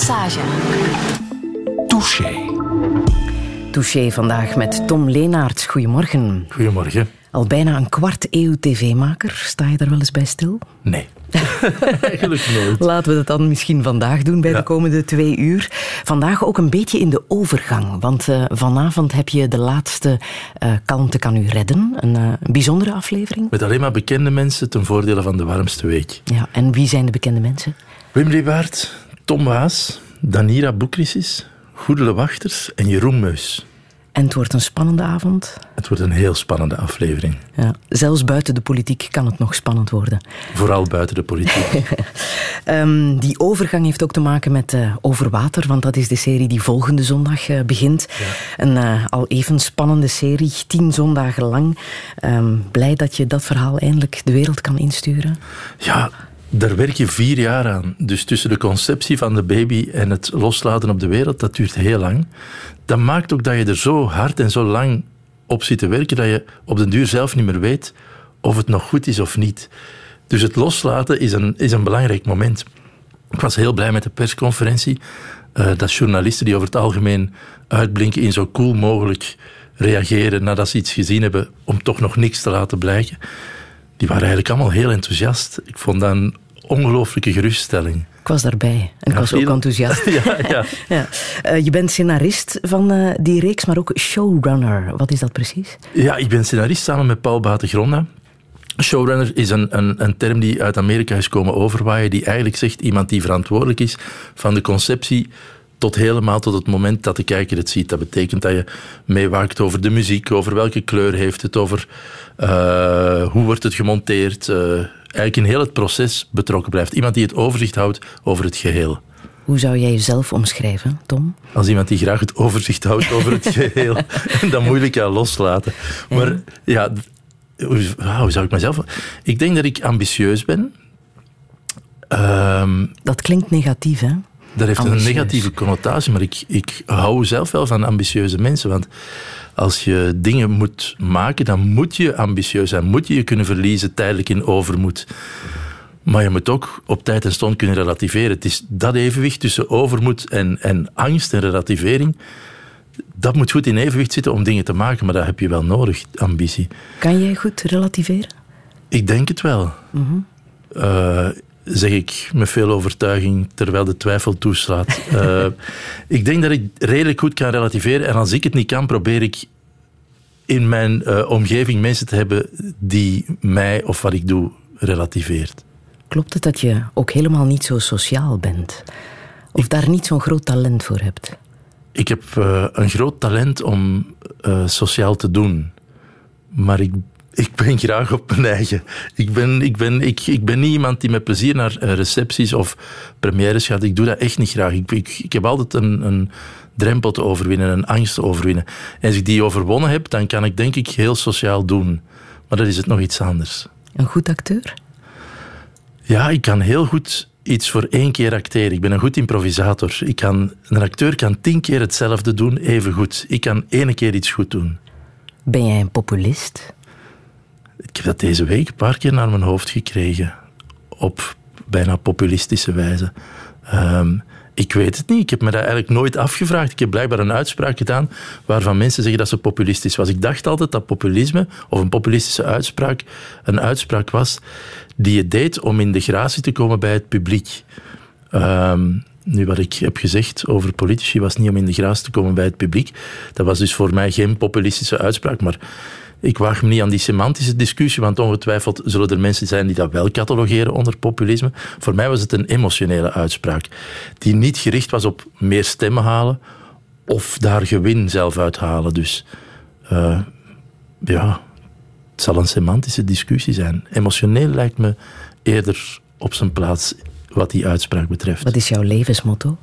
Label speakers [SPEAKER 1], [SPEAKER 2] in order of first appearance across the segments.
[SPEAKER 1] Passage.
[SPEAKER 2] Touché.
[SPEAKER 3] Touché vandaag met Tom Leenaerts. Goedemorgen.
[SPEAKER 2] Goedemorgen.
[SPEAKER 3] Al bijna een kwart eeuw tv-maker. Sta je daar wel eens bij stil?
[SPEAKER 2] Nee. Eigenlijk nooit.
[SPEAKER 3] Laten we dat dan misschien vandaag doen bij
[SPEAKER 2] Ja.
[SPEAKER 3] de komende twee uur. Vandaag ook een beetje in de overgang. Want eh, vanavond heb je de laatste eh, Kalmte kan u redden. Een, eh, een bijzondere aflevering.
[SPEAKER 2] Met alleen maar bekende mensen ten voordele van de warmste week.
[SPEAKER 3] Ja, en wie zijn de bekende mensen?
[SPEAKER 2] Wim Liebaert, Tom Waas, Danira Boekrisis, Goedele Wachters en Jeroen Meus.
[SPEAKER 3] En het wordt een spannende avond.
[SPEAKER 2] Het wordt een heel spannende aflevering.
[SPEAKER 3] Ja, zelfs buiten de politiek kan het nog spannend worden.
[SPEAKER 2] Vooral buiten de politiek.
[SPEAKER 3] Ehm, die overgang heeft ook te maken met eh, Overwater, want dat is de serie die volgende zondag eh, begint. Een eh, al even spannende serie, tien zondagen lang. Ehm, blij dat je dat verhaal eindelijk de wereld kan insturen.
[SPEAKER 2] Ja, daar werk je vier jaar aan. Dus tussen de conceptie van de baby en het loslaten op de wereld, dat duurt heel lang. Dat maakt ook dat je er zo hard en zo lang op zit te werken, dat je op den duur zelf niet meer weet of het nog goed is of niet. Dus het loslaten is een, is een belangrijk moment. Ik was heel blij met de persconferentie. eh, dat journalisten die over het algemeen uitblinken in zo cool mogelijk reageren nadat ze iets gezien hebben, om toch nog niks te laten blijken die waren eigenlijk allemaal heel enthousiast. Ik vond dat een ongelooflijke geruststelling.
[SPEAKER 3] Ik was daarbij en ik was ook enthousiast.
[SPEAKER 2] ja, ja.
[SPEAKER 3] Ja. Eh, je bent scenarist van eh, die reeks, maar ook showrunner. Wat is dat precies?
[SPEAKER 2] ja, ik ben scenarist samen met Paul Batengronda. Showrunner is een, een, een term die uit Amerika is komen overwaaien, die eigenlijk zegt iemand die verantwoordelijk is van de conceptie tot helemaal tot het moment dat de kijker het ziet. Dat betekent dat je meewaakt over de muziek, over welke kleur heeft het, over eh, hoe wordt het gemonteerd. Eigenlijk in heel het proces betrokken blijft. Iemand die het overzicht houdt over het geheel.
[SPEAKER 3] Hoe zou jij jezelf omschrijven, Tom?
[SPEAKER 2] Als iemand die graag het overzicht houdt over het geheel. en dat moeilijk aan loslaten. Maar ja, hoe, zou ik mezelf... Ik denk dat ik ambitieus ben. Ehm,
[SPEAKER 3] Dat klinkt negatief, hè?
[SPEAKER 2] dat heeft
[SPEAKER 3] Ambitieus.
[SPEAKER 2] een negatieve connotatie, maar ik, ik hou zelf wel van ambitieuze mensen. Want als je dingen moet maken, dan moet je ambitieus zijn. Moet je je kunnen verliezen tijdelijk in overmoed. Maar je moet ook op tijd en stond kunnen relativeren. Het is dat evenwicht tussen overmoed en, en angst en relativering. Dat moet goed in evenwicht zitten om dingen te maken, maar dat heb je wel nodig, ambitie.
[SPEAKER 3] Kan jij goed relativeren?
[SPEAKER 2] Ik denk het wel. Eh, zeg ik met veel overtuiging, terwijl de twijfel toeslaat. Eh, ik denk dat ik redelijk goed kan relativeren. En als ik het niet kan, probeer ik in mijn eh, omgeving mensen te hebben die mij of wat ik doe relativeert.
[SPEAKER 3] Klopt het dat je ook helemaal niet zo sociaal bent? Of daar niet zo'n groot talent voor hebt?
[SPEAKER 2] Ik heb eh, een groot talent om sociaal te doen. Maar ik, ik ben graag op mijn eigen. Ik ben, ik, ben, ik, ik ben niet iemand die met plezier naar eh, recepties of premières gaat. Ik doe dat echt niet graag. Ik, ik, ik heb altijd een, een drempel te overwinnen, een angst te overwinnen. En als ik die overwonnen heb, dan kan ik denk ik heel sociaal doen. Maar dat is het nog iets anders.
[SPEAKER 3] Een goed acteur?
[SPEAKER 2] Ja, ik kan heel goed iets voor één keer acteren. Ik ben een goed improvisator. Ik kan, een acteur kan tien keer hetzelfde doen, even goed. Ik kan één keer iets goed doen.
[SPEAKER 3] Ben jij een populist?
[SPEAKER 2] Ik heb dat deze week een paar keer naar mijn hoofd gekregen. Op bijna populistische wijze. Ehm, ik weet het niet. Ik heb me dat eigenlijk nooit afgevraagd. Ik heb blijkbaar een uitspraak gedaan waarvan mensen zeggen dat ze populistisch was. Ik dacht altijd dat populisme, of een populistische uitspraak, een uitspraak was die je deed om in de gratie te komen bij het publiek. Ehm, nu, wat ik heb gezegd over politici was niet om in de gratie te komen bij het publiek. Dat was dus voor mij geen populistische uitspraak, maar ik waag me niet aan die semantische discussie, want ongetwijfeld zullen er mensen zijn die dat wel catalogeren onder populisme. Voor mij was het een emotionele uitspraak, die niet gericht was op meer stemmen halen of daar gewin zelf uithalen. Dus eh, ja, het zal een semantische discussie zijn. Emotioneel lijkt me eerder op zijn plaats wat die uitspraak betreft.
[SPEAKER 3] Wat is jouw levensmotto?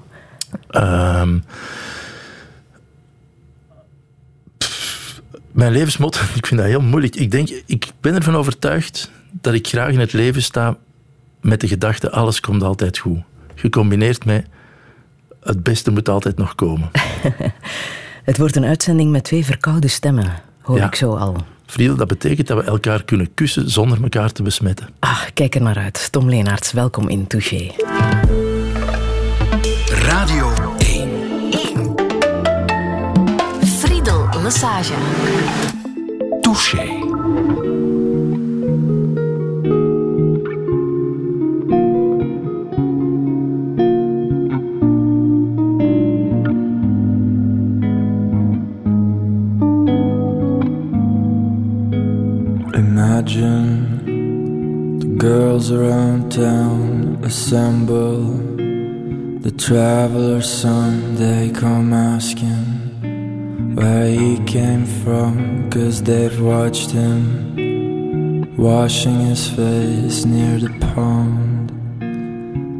[SPEAKER 2] Ehm, mijn levensmotto, ik vind dat heel moeilijk. Ik, denk, ik ben ervan overtuigd dat ik graag in het leven sta met de gedachte: alles komt altijd goed. Gecombineerd met het beste moet altijd nog komen.
[SPEAKER 3] Het wordt een uitzending met twee verkoude stemmen, hoor
[SPEAKER 2] Ja.
[SPEAKER 3] ik zo al.
[SPEAKER 2] Friedel, dat betekent dat we elkaar kunnen kussen zonder elkaar te besmetten.
[SPEAKER 3] Ah, kijk er naar uit. Tom Leenaerts, welkom in Touché.
[SPEAKER 1] Radio
[SPEAKER 4] Friedel Lesage.
[SPEAKER 1] Touché.
[SPEAKER 5] Imagine the girls around town assemble. The traveler's son, they come asking where he came from, cause they've watched him washing his face near the pond.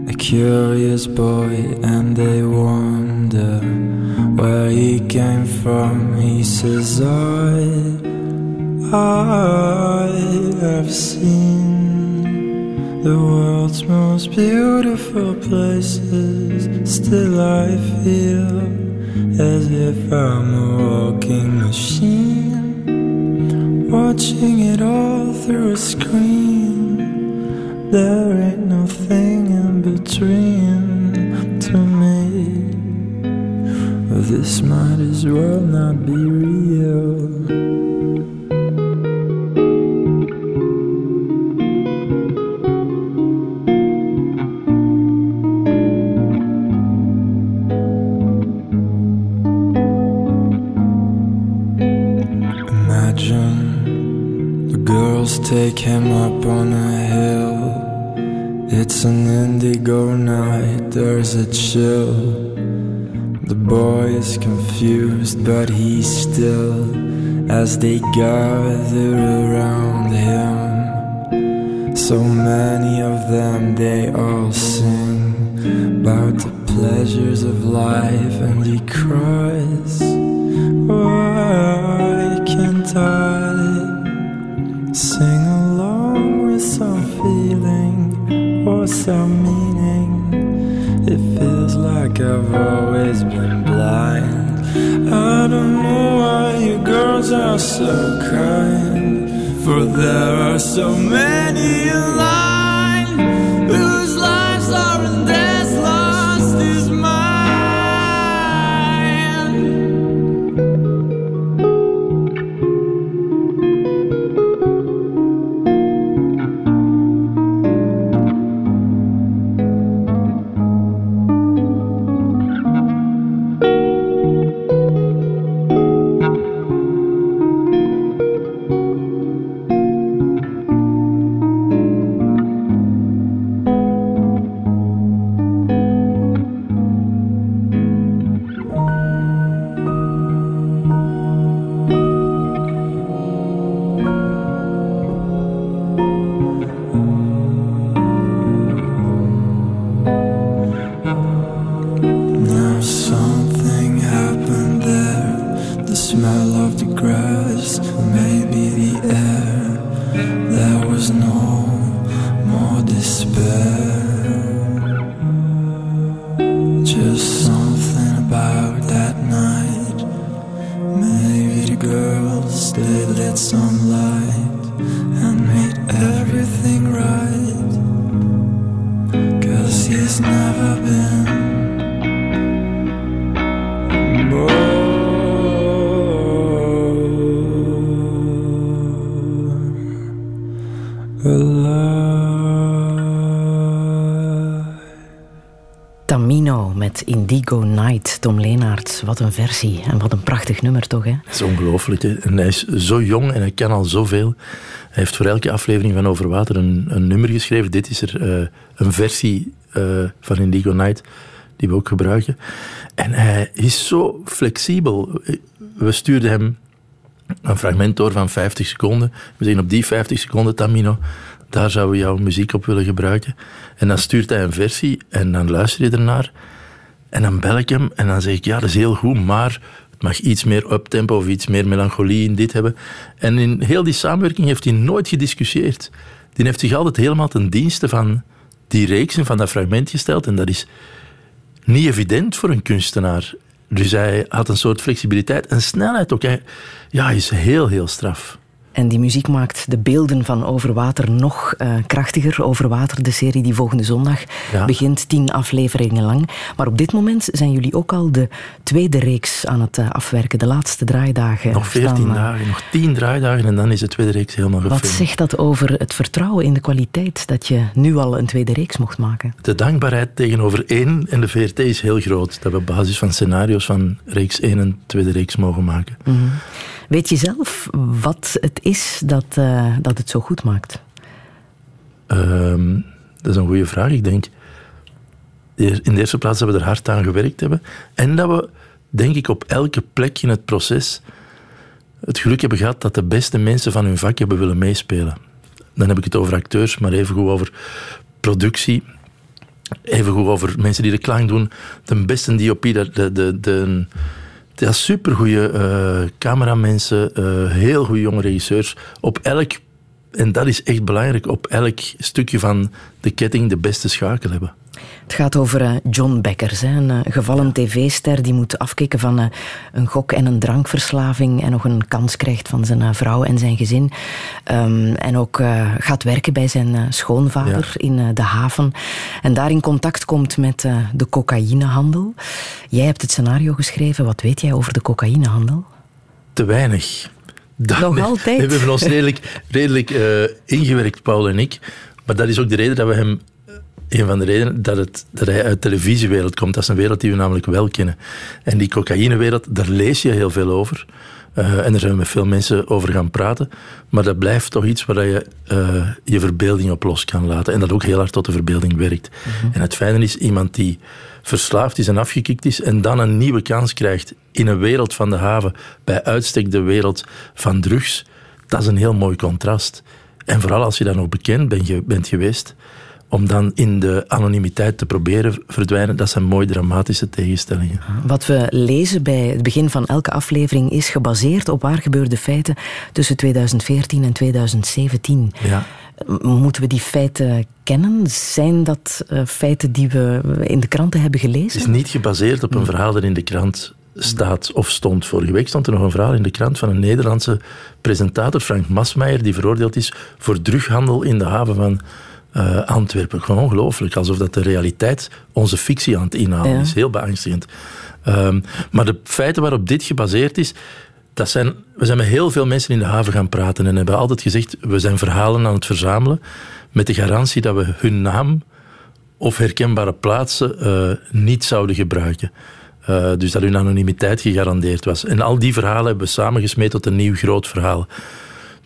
[SPEAKER 5] A curious boy, and they wonder where he came from. He says, I I have seen the world's most beautiful places. Still, I feel as if I'm a walking machine, watching it all through a screen. There ain't nothing in between to me. This might as well not be real. As they gather around him. So many of them, they all
[SPEAKER 3] En wat een prachtig nummer toch, hè?
[SPEAKER 2] Dat is ongelooflijk. En hij is zo jong en hij kan al zoveel. Hij heeft voor elke aflevering van Overwater een, een nummer geschreven. Dit is er uh, een versie uh, van Indigo Night die we ook gebruiken. En hij is zo flexibel. We stuurden hem een fragment door van 50 seconden. We zeggen op die 50 seconden, Tamino, daar zouden we jouw muziek op willen gebruiken. En dan stuurt hij een versie en dan luister je ernaar. En dan bel ik hem en dan zeg ik, ja, dat is heel goed, maar het mag iets meer uptempo of iets meer melancholie in dit hebben. En in heel die samenwerking heeft hij nooit gediscussieerd. Die heeft zich altijd helemaal ten dienste van die reeks en van dat fragment gesteld. En dat is niet evident voor een kunstenaar. Dus hij had een soort flexibiliteit en snelheid ook. Hij ja, is heel, heel straf.
[SPEAKER 3] En die muziek maakt de beelden van Overwater nog uh, krachtiger. Overwater, de serie die volgende zondag begint, tien afleveringen lang. Maar op dit moment zijn jullie ook al de tweede reeks aan het uh, afwerken, de laatste draaidagen.
[SPEAKER 2] Nog veertien dagen, nog tien draaidagen en dan is de tweede reeks helemaal gefilmd.
[SPEAKER 3] Wat zegt dat over het vertrouwen in de kwaliteit dat je nu al een tweede reeks mocht maken?
[SPEAKER 2] De dankbaarheid tegenover één en de VRT is heel groot. Dat we op basis van scenario's van reeks 1 en tweede reeks mogen maken.
[SPEAKER 3] Mhm. Weet je zelf wat het is dat, uh, dat het zo goed maakt?
[SPEAKER 2] Ehm, dat is een goede vraag. Ik denk in de eerste plaats dat we er hard aan gewerkt hebben. En dat we, denk ik, op elke plek in het proces het geluk hebben gehad dat de beste mensen van hun vak hebben willen meespelen. Dan heb ik het over acteurs, maar even goed over productie. Even goed over mensen die de klank doen. De beste DOP, de, de, de, de ja, supergoeie uh, cameramensen, uh, heel goede jonge regisseurs. Op elk, en dat is echt belangrijk, op elk stukje van de ketting de beste schakel hebben.
[SPEAKER 3] Het gaat over uh, John Beckers, een uh, gevallen tv-ster die moet afkicken van uh, een gok- en een drankverslaving en nog een kans krijgt van zijn vrouw en zijn gezin. Um, en ook gaat werken bij zijn schoonvader ja. in de haven. En daar in contact komt met de cocaïnehandel. Jij hebt het scenario geschreven. Wat weet jij over de cocaïnehandel?
[SPEAKER 2] Te weinig.
[SPEAKER 3] Dat, Nog altijd?
[SPEAKER 2] We hebben ons redelijk, redelijk ingewerkt, Paul en ik. Maar dat is ook de reden dat we hem een van de redenen dat, het, dat hij uit de televisiewereld komt. Dat is een wereld die we namelijk wel kennen. En die cocaïnewereld, daar lees je heel veel over. Uh, en daar zijn we met veel mensen over gaan praten. Maar dat blijft toch iets waar je uh, je verbeelding op los kan laten. En dat ook heel hard tot de verbeelding werkt. Mm-hmm. En het fijne is, iemand die verslaafd is en afgekikt is en dan een nieuwe kans krijgt in een wereld van de haven, bij uitstek de wereld van drugs, dat is een heel mooi contrast. En vooral als je dan nog bekend bent, bent geweest, om dan in de anonimiteit te proberen verdwijnen, dat zijn mooi dramatische tegenstellingen.
[SPEAKER 3] Wat we lezen bij het begin van elke aflevering is gebaseerd op waar gebeurde feiten tussen 2014 en 2017.
[SPEAKER 2] Ja.
[SPEAKER 3] Moeten we die feiten kennen? Zijn dat uh, feiten die we in de kranten hebben gelezen?
[SPEAKER 2] Het is niet gebaseerd op een verhaal dat in de krant staat of stond. Vorige week stond er nog een verhaal in de krant van een Nederlandse presentator, Frank Masmeijer, die veroordeeld is voor drughandel in de haven van uh, Antwerpen. Gewoon ongelooflijk. Alsof dat de realiteit onze fictie aan het inhalen ja. is. Heel beangstigend. Um, maar de feiten waarop dit gebaseerd is, dat zijn, we zijn met heel veel mensen in de haven gaan praten en hebben altijd gezegd, we zijn verhalen aan het verzamelen met de garantie dat we hun naam of herkenbare plaatsen uh, niet zouden gebruiken. Uh, dus dat hun anonimiteit gegarandeerd was. En al die verhalen hebben we samengesmeed tot een nieuw groot verhaal.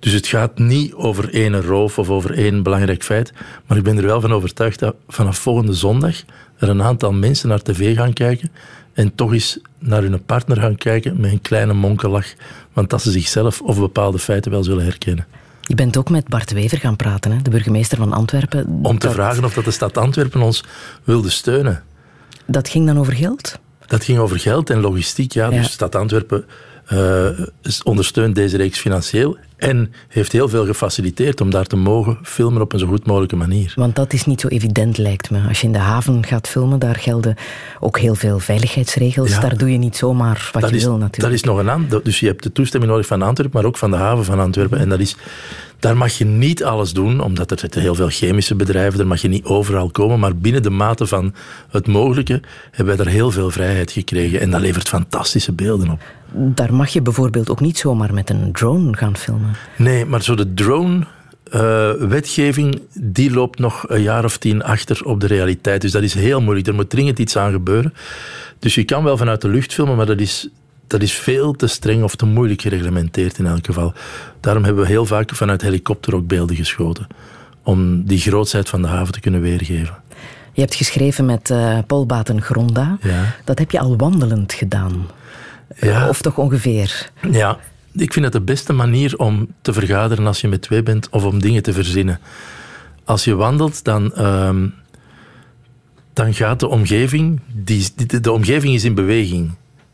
[SPEAKER 2] Dus het gaat niet over één roof of over één belangrijk feit. Maar ik ben er wel van overtuigd dat vanaf volgende zondag er een aantal mensen naar tv gaan kijken en toch eens naar hun partner gaan kijken met een kleine monkelach. Want dat ze zichzelf of bepaalde feiten wel zullen herkennen.
[SPEAKER 3] Je bent ook met Bart Wever gaan praten, hè? de burgemeester van Antwerpen.
[SPEAKER 2] Om te vragen of dat de stad Antwerpen ons wilde steunen.
[SPEAKER 3] Dat ging dan over geld?
[SPEAKER 2] Dat ging over geld en logistiek, ja. ja. Dus de stad Antwerpen uh, ondersteunt deze reeks financieel en heeft heel veel gefaciliteerd om daar te mogen filmen op een zo goed mogelijke manier.
[SPEAKER 3] Want dat is niet zo evident, lijkt me. Als je in de haven gaat filmen, daar gelden ook heel veel veiligheidsregels. Ja, daar doe je niet zomaar wat je
[SPEAKER 2] is,
[SPEAKER 3] wil, natuurlijk.
[SPEAKER 2] Dat is nog een ander. Dus je hebt de toestemming nodig van Antwerpen, maar ook van de haven van Antwerpen. En dat is, daar mag je niet alles doen, omdat er zitten heel veel chemische bedrijven, daar mag je niet overal komen. Maar binnen de mate van het mogelijke hebben wij daar heel veel vrijheid gekregen. En dat levert fantastische beelden op.
[SPEAKER 3] Daar mag je bijvoorbeeld ook niet zomaar met een drone gaan filmen.
[SPEAKER 2] Nee, maar zo de drone-wetgeving, uh, die loopt nog een jaar of tien achter op de realiteit. Dus dat is heel moeilijk. Er moet dringend iets aan gebeuren. Dus je kan wel vanuit de lucht filmen, maar dat is, dat is veel te streng of te moeilijk gereglementeerd in elk geval. Daarom hebben we heel vaak vanuit helikopter ook beelden geschoten. Om die grootsheid van de haven te kunnen weergeven.
[SPEAKER 3] Je hebt geschreven met uh, Paul Baten-Gronda.
[SPEAKER 2] Ja.
[SPEAKER 3] Dat heb je al wandelend gedaan.
[SPEAKER 2] Ja.
[SPEAKER 3] Of toch ongeveer?
[SPEAKER 2] Ja, ik vind het de beste manier om te vergaderen als je met twee bent of om dingen te verzinnen. Als je wandelt, dan, uh, dan gaat de omgeving, die, de, omgeving is in beweging.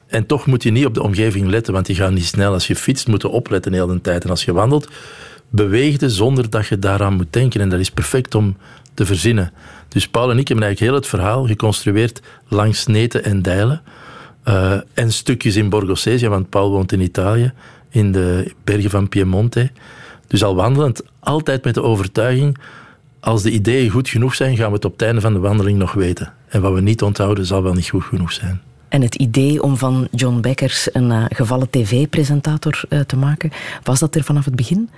[SPEAKER 2] En toch moet je niet op de omgeving letten, want je gaat niet snel. Als je fietst, moet je opletten de hele tijd. En als je wandelt, beweeg je zonder dat je daaraan moet denken. En dat is perfect om te verzinnen. Dus Paul en ik hebben eigenlijk heel het verhaal geconstrueerd langs Neten en Dijlen. Uh, en stukjes in Borgosesia, want Paul woont in Italië, in de bergen van Piemonte. Dus al wandelend, altijd met de overtuiging, als de ideeën goed genoeg zijn, gaan we het op het einde van de wandeling nog weten. En wat we niet onthouden, zal wel niet goed genoeg zijn.
[SPEAKER 3] En het idee om van John Beckers een uh, gevallen tv-presentator uh, te maken, was dat er vanaf het begin?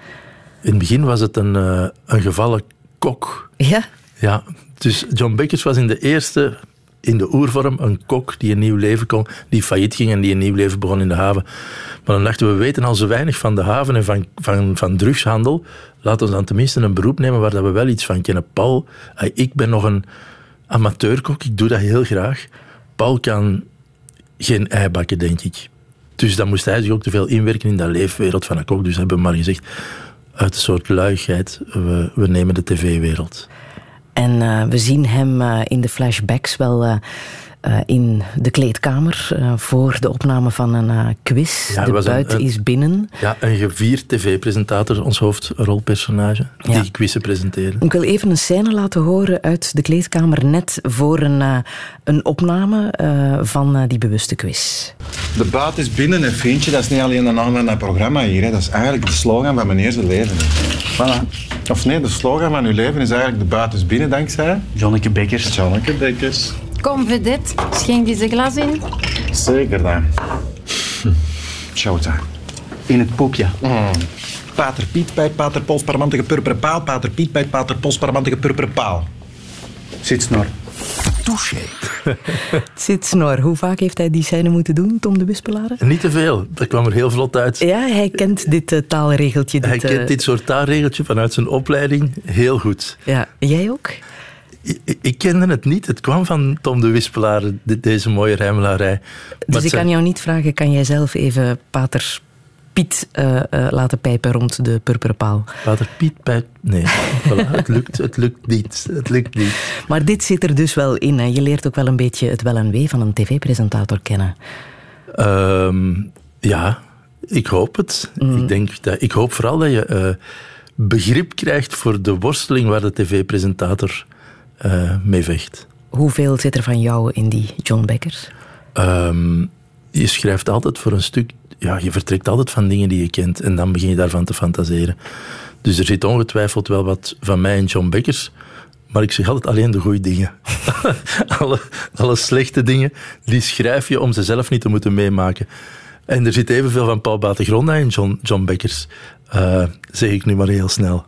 [SPEAKER 2] In het begin was het een, uh, een gevallen kok.
[SPEAKER 3] Ja?
[SPEAKER 2] Ja, dus John Beckers was in de eerste, in de oervorm, een kok die een nieuw leven kon, die failliet ging en die een nieuw leven begon in de haven. Maar dan dachten we, we weten al zo weinig van de haven en van, van, van drugshandel. Laten we dan tenminste een beroep nemen waar we wel iets van kennen. Paul, ik ben nog een amateurkok, ik doe dat heel graag. Paul kan geen ei bakken, denk ik. Dus dan moest hij zich ook te veel inwerken in dat leefwereld van een kok. Dus hebben we maar gezegd, uit een soort luigheid, we, we nemen de tv-wereld.
[SPEAKER 3] En uh, we zien hem uh, in de flashbacks wel uh, in de kleedkamer voor de opname van een quiz. Ja, de buiten een, is binnen.
[SPEAKER 2] Ja, een gevierd tv-presentator, ons hoofdrolpersonage, ja. die quizzen presenteren.
[SPEAKER 3] Ik wil even een scène laten horen uit de kleedkamer net voor een, een opname van die bewuste quiz.
[SPEAKER 1] De buit is binnen, een vriendje. Dat is niet alleen de naam van dat programma hier. Hè. Dat is eigenlijk de slogan van meneer zijn leven. Voilà. Of nee, de slogan van uw leven is eigenlijk de buiten is binnen, dankzij...
[SPEAKER 4] Jonneke Bekkers.
[SPEAKER 1] Jonneke Bekkers.
[SPEAKER 6] Kom, vedette. Schenk deze glas in.
[SPEAKER 1] Zeker dan. Showtime.
[SPEAKER 4] In het poepje.
[SPEAKER 1] Mm. Pater Piet bij Pater Pols Parmantige Purperen Paal. Pater Piet bij Pater Pols Parmantige Purperen Paal.
[SPEAKER 4] Zit snor.
[SPEAKER 3] Touché. Zit snor. Hoe vaak heeft hij die scène moeten doen, Tom de Wispelaar?
[SPEAKER 2] Niet te veel. Dat kwam er heel vlot uit.
[SPEAKER 3] Ja, hij kent dit uh, taalregeltje.
[SPEAKER 2] Dit, hij kent
[SPEAKER 3] uh...
[SPEAKER 2] dit soort taalregeltje vanuit zijn opleiding heel goed.
[SPEAKER 3] Ja, jij ook?
[SPEAKER 2] Ik, ik kende het niet. Het kwam van Tom de Wispelaar, deze mooie rijmelarij.
[SPEAKER 3] Dus ik kan jou niet vragen, kan jij zelf even Pater Piet uh, uh, laten pijpen rond de purperen paal.
[SPEAKER 2] Pater Piet pijpt... Nee, voilà, het, lukt, het lukt niet. Het lukt niet.
[SPEAKER 3] Maar dit zit er dus wel in. Hè. Je leert ook wel een beetje het wel en wee van een tv-presentator kennen.
[SPEAKER 2] Um, ja, ik hoop het. Mm. Ik, denk dat, ik hoop vooral dat je uh, begrip krijgt voor de worsteling waar de tv-presentator mee vecht.
[SPEAKER 3] Hoeveel zit er van jou in die John Beckers?
[SPEAKER 2] Um, je schrijft altijd voor een stuk ja, je vertrekt altijd van dingen die je kent en dan begin je daarvan te fantaseren. Dus er zit ongetwijfeld wel wat van mij en John Beckers, maar ik zeg altijd alleen de goede dingen. alle, alle slechte dingen, die schrijf je om ze zelf niet te moeten meemaken. En er zit evenveel van Paul Bategronda en John, John Beckers, uh, zeg ik nu maar heel snel.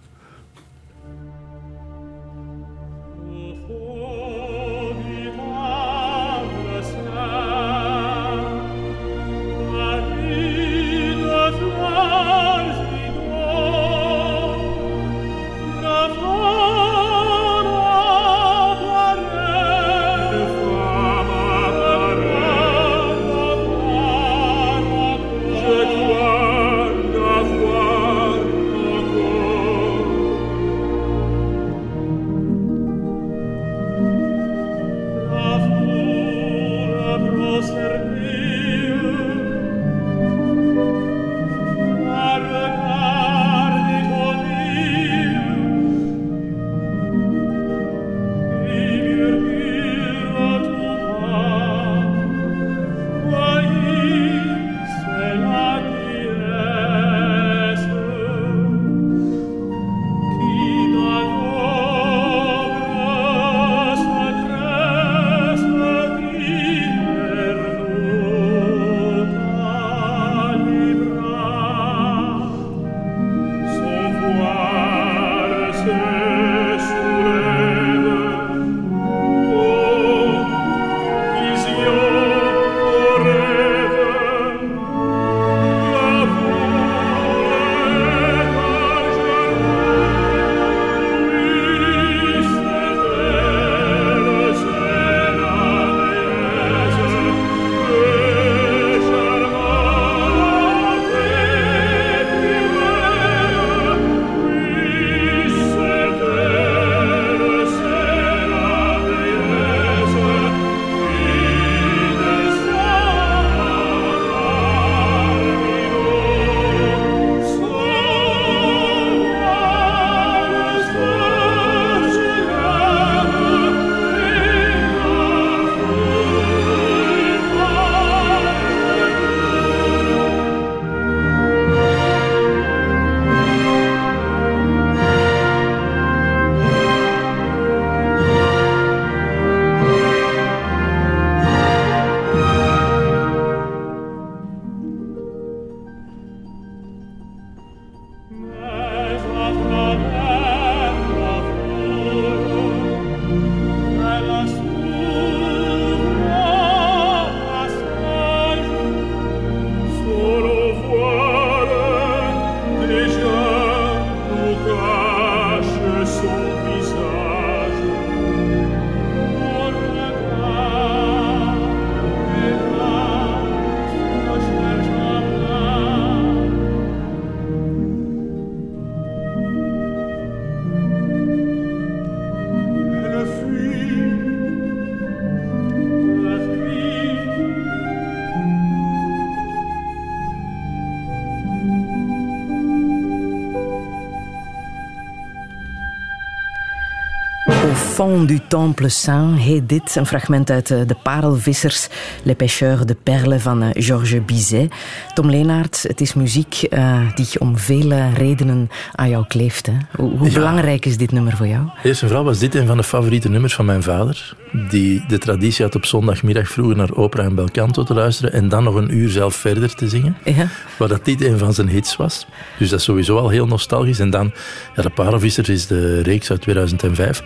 [SPEAKER 3] Fond du Temple Saint heet dit. Een fragment uit eh, De Parelvissers, Les Pêcheurs de Perle van eh, Georges Bizet. Tom Leenaert, het is muziek uh, die om vele redenen aan jou kleeft. Hè? Hoe, belangrijk is dit nummer voor jou?
[SPEAKER 2] Eerst en vooral was dit een van de favoriete nummers van mijn vader. Die de traditie had op zondagmiddag vroeger naar opera en belcanto te luisteren en dan nog een uur zelf verder te zingen. Ja. Waar dat dit een van zijn hits was. Dus dat is sowieso al heel nostalgisch. En dan, ja, De Parelvissers is de reeks uit 2005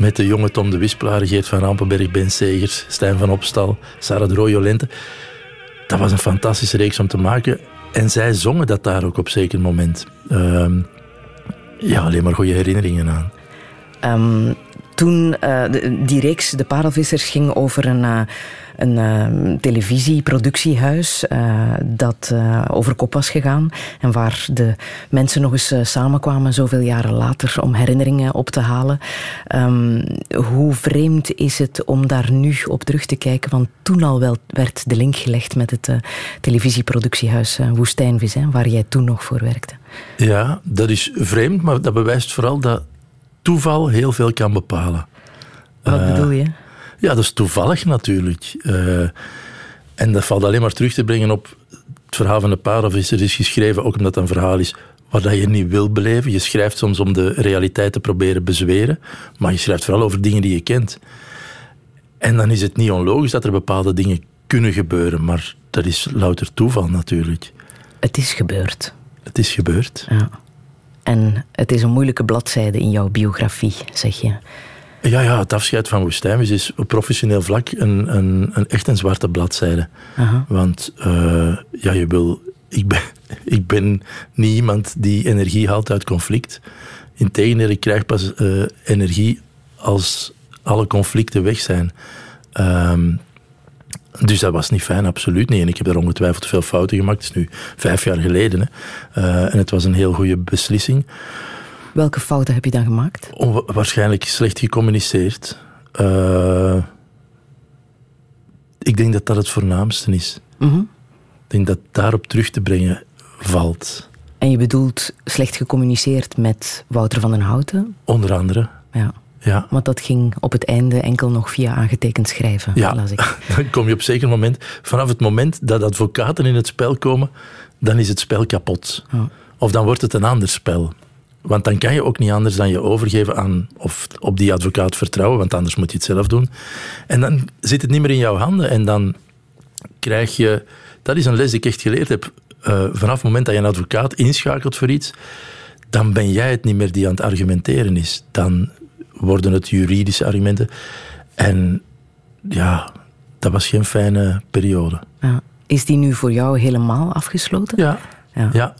[SPEAKER 2] met de jonge Tom de Wispelaar, Geert van Rampenberg, Ben Segers, Stijn van Opstal, Sarah de Rooij-Jolente. Dat was een fantastische reeks om te maken. En zij zongen dat daar ook op zeker moment. Uh, ja, alleen maar goede herinneringen aan.
[SPEAKER 3] Um, toen uh, die reeks, De Parelvissers, ging over een... Uh, een uh, televisieproductiehuis uh, dat uh, over kop was gegaan en waar de mensen nog eens samenkwamen zoveel jaren later om herinneringen op te halen. Um, hoe vreemd is het om daar nu op terug te kijken? Want toen al wel werd de link gelegd met het televisieproductiehuis Woestijnvis, hè, waar jij toen nog voor werkte.
[SPEAKER 2] Ja, dat is vreemd, maar dat bewijst vooral dat toeval heel veel kan bepalen.
[SPEAKER 3] Wat bedoel je?
[SPEAKER 2] Ja, dat is toevallig natuurlijk. Uh, en dat valt alleen maar terug te brengen op het verhaal van de parelvisser is geschreven, ook omdat het een verhaal is wat je niet wil beleven. Je schrijft soms om de realiteit te proberen bezweren, maar je schrijft vooral over dingen die je kent. En dan is het niet onlogisch dat er bepaalde dingen kunnen gebeuren, maar dat is louter toeval natuurlijk.
[SPEAKER 3] Het is gebeurd.
[SPEAKER 2] Het is gebeurd.
[SPEAKER 3] Ja. En het is een moeilijke bladzijde in jouw biografie, zeg je.
[SPEAKER 2] Ja, ja, het afscheid van Woestijnvis is op professioneel vlak een, een, een echt een zwarte bladzijde. Aha. Want uh, ja, je wil, ik, ben, ik ben niet iemand die energie haalt uit conflict. Integendeel, ik krijg pas uh, energie als alle conflicten weg zijn. Um, dus dat was niet fijn, absoluut niet. En ik heb daar ongetwijfeld veel fouten gemaakt. Het is nu vijf jaar geleden. Hè. Uh, en het was een heel goede beslissing.
[SPEAKER 3] Welke fouten heb je dan gemaakt?
[SPEAKER 2] waarschijnlijk slecht gecommuniceerd. Uh, ik denk dat dat het voornaamste is. Mm -hmm. Ik denk dat daarop terug te brengen valt.
[SPEAKER 3] En je bedoelt slecht gecommuniceerd met Wouter van den Houten?
[SPEAKER 2] Onder andere.
[SPEAKER 3] Ja.
[SPEAKER 2] Ja.
[SPEAKER 3] Want dat ging op het einde enkel nog via aangetekend schrijven,
[SPEAKER 2] ja.
[SPEAKER 3] las ik.
[SPEAKER 2] Dan kom je op zeker moment... Vanaf het moment dat advocaten in het spel komen, dan is het spel kapot. Oh. Of dan wordt het een ander spel. Want dan kan je ook niet anders dan je overgeven aan, of op die advocaat vertrouwen, want anders moet je het zelf doen. En dan zit het niet meer in jouw handen en dan krijg je, dat is een les die ik echt geleerd heb, uh, vanaf het moment dat je een advocaat inschakelt voor iets, dan ben jij het niet meer die aan het argumenteren is. Dan worden het juridische argumenten. En ja, dat was geen fijne periode.
[SPEAKER 3] Ja. Is die nu voor jou helemaal afgesloten?
[SPEAKER 2] Ja. Ja. ja.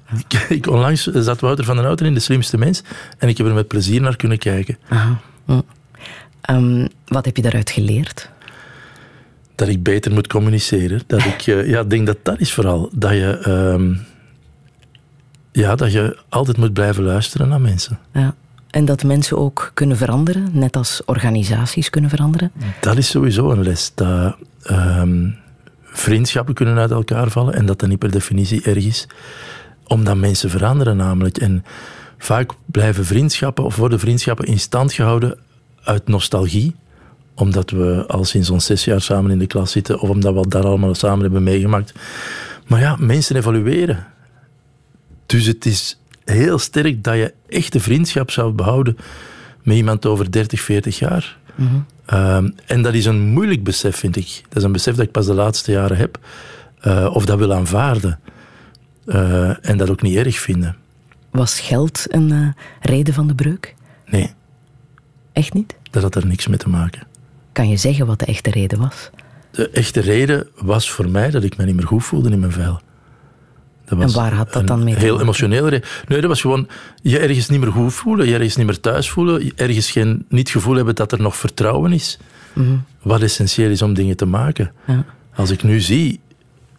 [SPEAKER 2] Ik, onlangs zat Wouter van den Houten in De Slimste Mens en ik heb er met plezier naar kunnen kijken.
[SPEAKER 3] Aha. Um, wat heb je daaruit geleerd?
[SPEAKER 2] Dat ik beter moet communiceren. Dat ik uh, ja, denk dat dat is vooral. Dat je, um, ja, dat je altijd moet blijven luisteren naar mensen.
[SPEAKER 3] Ja. En dat mensen ook kunnen veranderen, net als organisaties kunnen veranderen?
[SPEAKER 2] Dat is sowieso een les. Dat, um, vriendschappen kunnen uit elkaar vallen en dat dat niet per definitie erg is. Omdat mensen veranderen namelijk. En vaak blijven vriendschappen of worden vriendschappen in stand gehouden uit nostalgie. Omdat we al sinds ons zes jaar samen in de klas zitten of omdat we daar allemaal samen hebben meegemaakt. Maar ja, mensen evolueren. Dus het is heel sterk dat je echte vriendschap zou behouden met iemand over 30, 40 jaar. Mm Um, en dat is een moeilijk besef, vind ik. Dat is een besef dat ik pas de laatste jaren heb. Uh, of dat wil aanvaarden. Uh, en dat ook niet erg vinden.
[SPEAKER 3] Was geld een uh, reden van de breuk?
[SPEAKER 2] Nee.
[SPEAKER 3] Echt niet?
[SPEAKER 2] Dat had er niks mee te maken.
[SPEAKER 3] Kan je zeggen wat de echte reden was?
[SPEAKER 2] De echte reden was voor mij dat ik me niet meer goed voelde in mijn vel. Dat was
[SPEAKER 3] En waar had dat dan mee te
[SPEAKER 2] Heel reden. Nee, dat was gewoon je ergens niet meer goed voelen, je ergens niet meer thuis voelen, ergens geen, niet het gevoel hebben dat er nog vertrouwen is. Wat essentieel is om dingen te maken.
[SPEAKER 3] Mhm. Ja.
[SPEAKER 2] Als ik nu zie,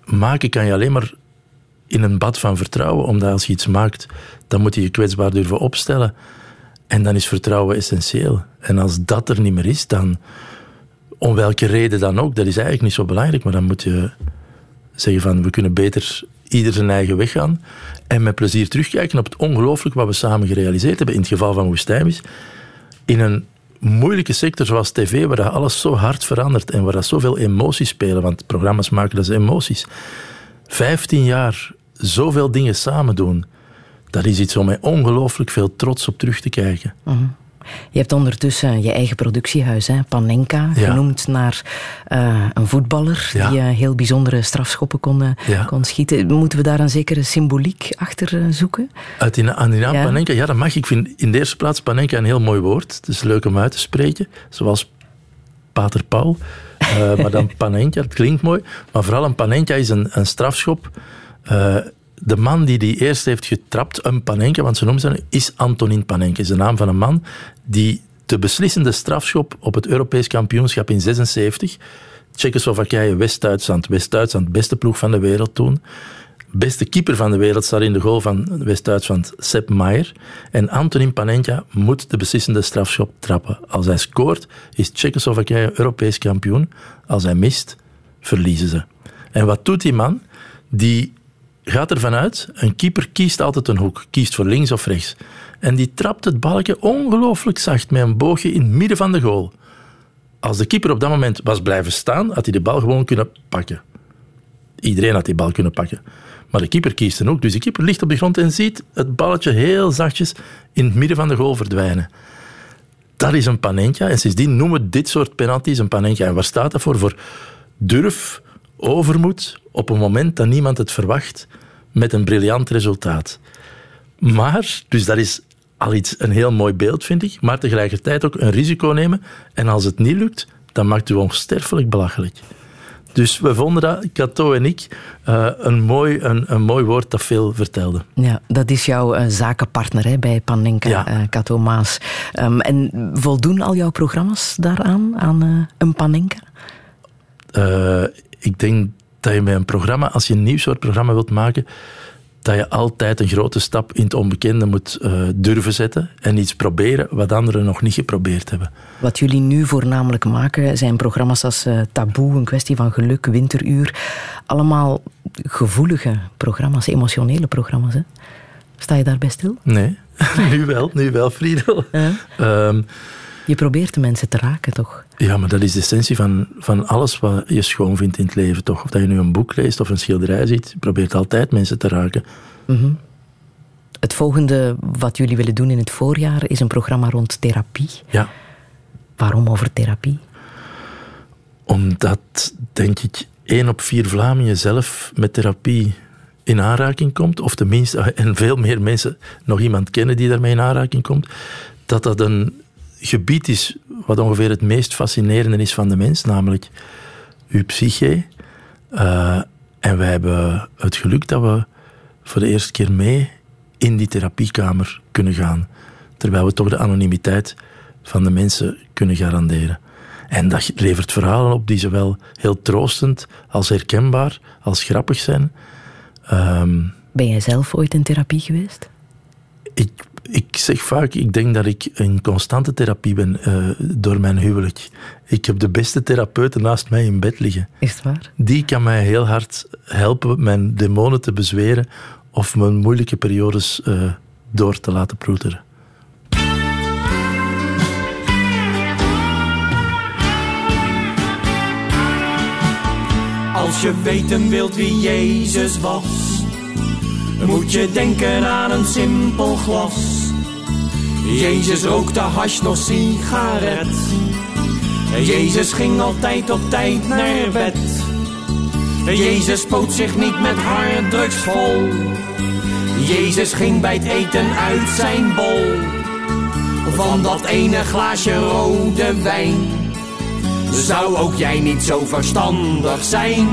[SPEAKER 2] maken kan je alleen maar in een bad van vertrouwen, omdat als je iets maakt, dan moet je je kwetsbaar durven opstellen. En dan is vertrouwen essentieel. En als dat er niet meer is, dan, om welke reden dan ook, dat is eigenlijk niet zo belangrijk, maar dan moet je zeggen van, we kunnen beter ieder zijn eigen weg gaan en met plezier terugkijken op het ongelooflijk wat we samen gerealiseerd hebben. In het geval van Woestijnmis, in een moeilijke sector zoals tv, waar dat alles zo hard verandert en waar dat zoveel emoties spelen, want programma's maken dat emoties. Vijftien jaar zoveel dingen samen doen, dat is iets om met ongelooflijk veel trots op terug te kijken.
[SPEAKER 3] Je hebt ondertussen je eigen productiehuis, hè? Panenka,
[SPEAKER 2] Ja.
[SPEAKER 3] genoemd naar eh, een voetballer
[SPEAKER 2] Ja.
[SPEAKER 3] die eh, heel bijzondere strafschoppen kon, eh,
[SPEAKER 2] Ja.
[SPEAKER 3] kon schieten. Moeten we daar een zekere symboliek achter zoeken?
[SPEAKER 2] Uit die, aan die naam. Panenka, ja, dat mag. Ik vind in de eerste plaats Panenka een heel mooi woord. Het is leuk om uit te spreken, zoals Pater Paul. Maar dan Panenka, het klinkt mooi. Maar vooral een Panenka is een, een strafschop. De man die die eerst heeft getrapt, een Panenka, want ze noemen ze is Antonin Panenka. is de naam van een man die de beslissende strafschop op het Europees kampioenschap in 76, Tsjechoslowakije, West-Duitsland, West-Duitsland, beste ploeg van de wereld toen, beste keeper van de wereld staat in de goal van West-Duitsland, Sepp Maier. En Antonin Panenka moet de beslissende strafschop trappen. Als hij scoort, is Tsjechoslowakije Europees kampioen. Als hij mist, verliezen ze. En wat doet die man? Die gaat ervan uit, een keeper kiest altijd een hoek, kiest voor links of rechts. En die trapt het balkje ongelooflijk zacht met een boogje in het midden van de goal. Als de keeper op dat moment was blijven staan, had hij de bal gewoon kunnen pakken. Iedereen had die bal kunnen pakken. Maar de keeper kiest een hoek. Dus de keeper ligt op de grond en ziet het balletje heel zachtjes in het midden van de goal verdwijnen. Dat is een panenka. En sindsdien noemen we dit soort penalties een panenka. En waar staat dat voor? Voor durf, overmoed, op een moment dat niemand het verwacht, met een briljant resultaat. Maar, dus dat is al iets, een heel mooi beeld, vind ik, maar tegelijkertijd ook een risico nemen. En als het niet lukt, dan maakt u onsterfelijk belachelijk. Dus we vonden dat, Cato en ik, eh, een, mooi, een, een mooi woord dat veel vertelde.
[SPEAKER 3] Ja, dat is jouw eh, zakenpartner hè, bij Panenka,
[SPEAKER 2] Ja.
[SPEAKER 3] eh, Kato Maas. Ehm, en voldoen al jouw programma's daaraan, aan een Panenka?
[SPEAKER 2] Ik denk dat je met een programma, als je een nieuw soort programma wilt maken, dat je altijd een grote stap in het onbekende moet eh, durven zetten en iets proberen wat anderen nog niet geprobeerd hebben.
[SPEAKER 3] Wat jullie nu voornamelijk maken zijn programma's als eh, Taboe, Een kwestie van geluk, Winteruur. Allemaal gevoelige programma's, emotionele programma's. Hè? Sta je daarbij stil?
[SPEAKER 2] Nee, nu wel, nu wel, Friedel. Ehm,
[SPEAKER 3] Je probeert de mensen te raken, toch?
[SPEAKER 2] ja, maar dat is de essentie van, van alles wat je schoon vindt in het leven, toch? Of dat je nu een boek leest of een schilderij ziet, je probeert altijd mensen te raken.
[SPEAKER 3] Het volgende wat jullie willen doen in het voorjaar is een programma rond therapie.
[SPEAKER 2] Ja,
[SPEAKER 3] Waarom over therapie?
[SPEAKER 2] omdat, denk ik, één op vier Vlamingen zelf met therapie in aanraking komt, of tenminste, en veel meer mensen nog iemand kennen die daarmee in aanraking komt, dat dat een gebied is wat ongeveer het meest fascinerende is van de mens, namelijk uw psyche. Eh, en wij hebben het geluk dat we voor de eerste keer mee in die therapiekamer kunnen gaan, terwijl we toch de anonimiteit van de mensen kunnen garanderen. En dat levert verhalen op die zowel heel troostend als herkenbaar als grappig zijn. Ehm,
[SPEAKER 3] Ben jij zelf ooit in therapie geweest?
[SPEAKER 2] ik, ik zeg vaak, ik denk dat ik in constante therapie ben eh, door mijn huwelijk. Ik heb de beste therapeuten naast mij in bed liggen.
[SPEAKER 3] Is het waar?
[SPEAKER 2] Die kan mij heel hard helpen mijn demonen te bezweren of mijn moeilijke periodes eh, door te laten ploeteren.
[SPEAKER 7] Als je weten wilt wie Jezus was, dan moet je denken aan een simpel glas. Jezus rookte hash nog sigaret. Jezus ging altijd op tijd naar bed. Jezus spoot zich niet met harddrugs vol. Jezus ging bij het eten uit zijn bol. Van dat ene glaasje rode wijn. Zou ook jij niet zo verstandig zijn?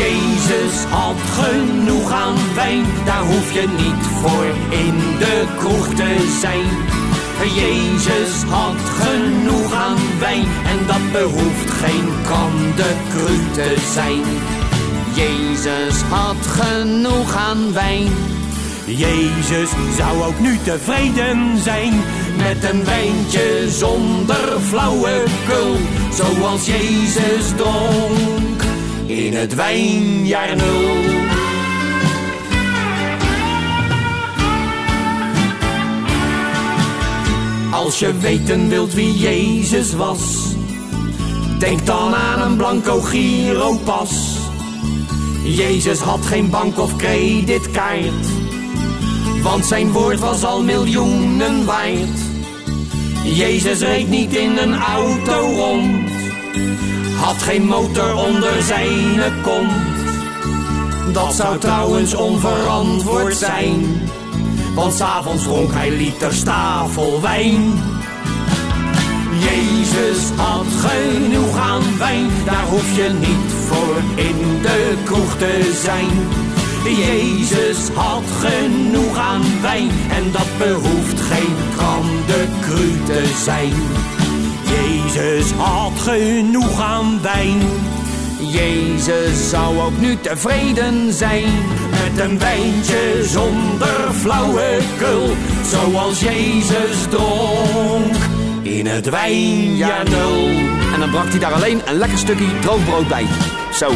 [SPEAKER 7] Jezus had genoeg aan wijn, daar hoef je niet voor in de kroeg te zijn. Jezus had genoeg aan wijn en dat behoeft geen kandekru te zijn. Jezus had genoeg aan wijn. Jezus zou ook nu tevreden zijn met een wijntje zonder flauwekul, zoals Jezus dronk in het wijnjaar nul. Als je weten wilt wie Jezus was, denk dan aan een blanco giropas. Jezus had geen bank of creditkaart, want zijn woord was al miljoenen waard. Jezus reed niet in een auto rond, had geen motor onder zijn kont. Dat zou trouwens onverantwoord zijn, want s'avonds dronk hij liters tafelwijn. Jezus had genoeg aan wijn, daar hoef je niet voor in de kroeg te zijn. Jezus had genoeg aan wijn en dat behoeft geen gram de cru te zijn. Jezus had genoeg aan wijn. Jezus zou ook nu tevreden zijn met een wijntje zonder flauwekul, zoals Jezus dronk in het wijnjaar nul. En dan bracht hij daar alleen een lekker stukje droogbrood bij. Zo.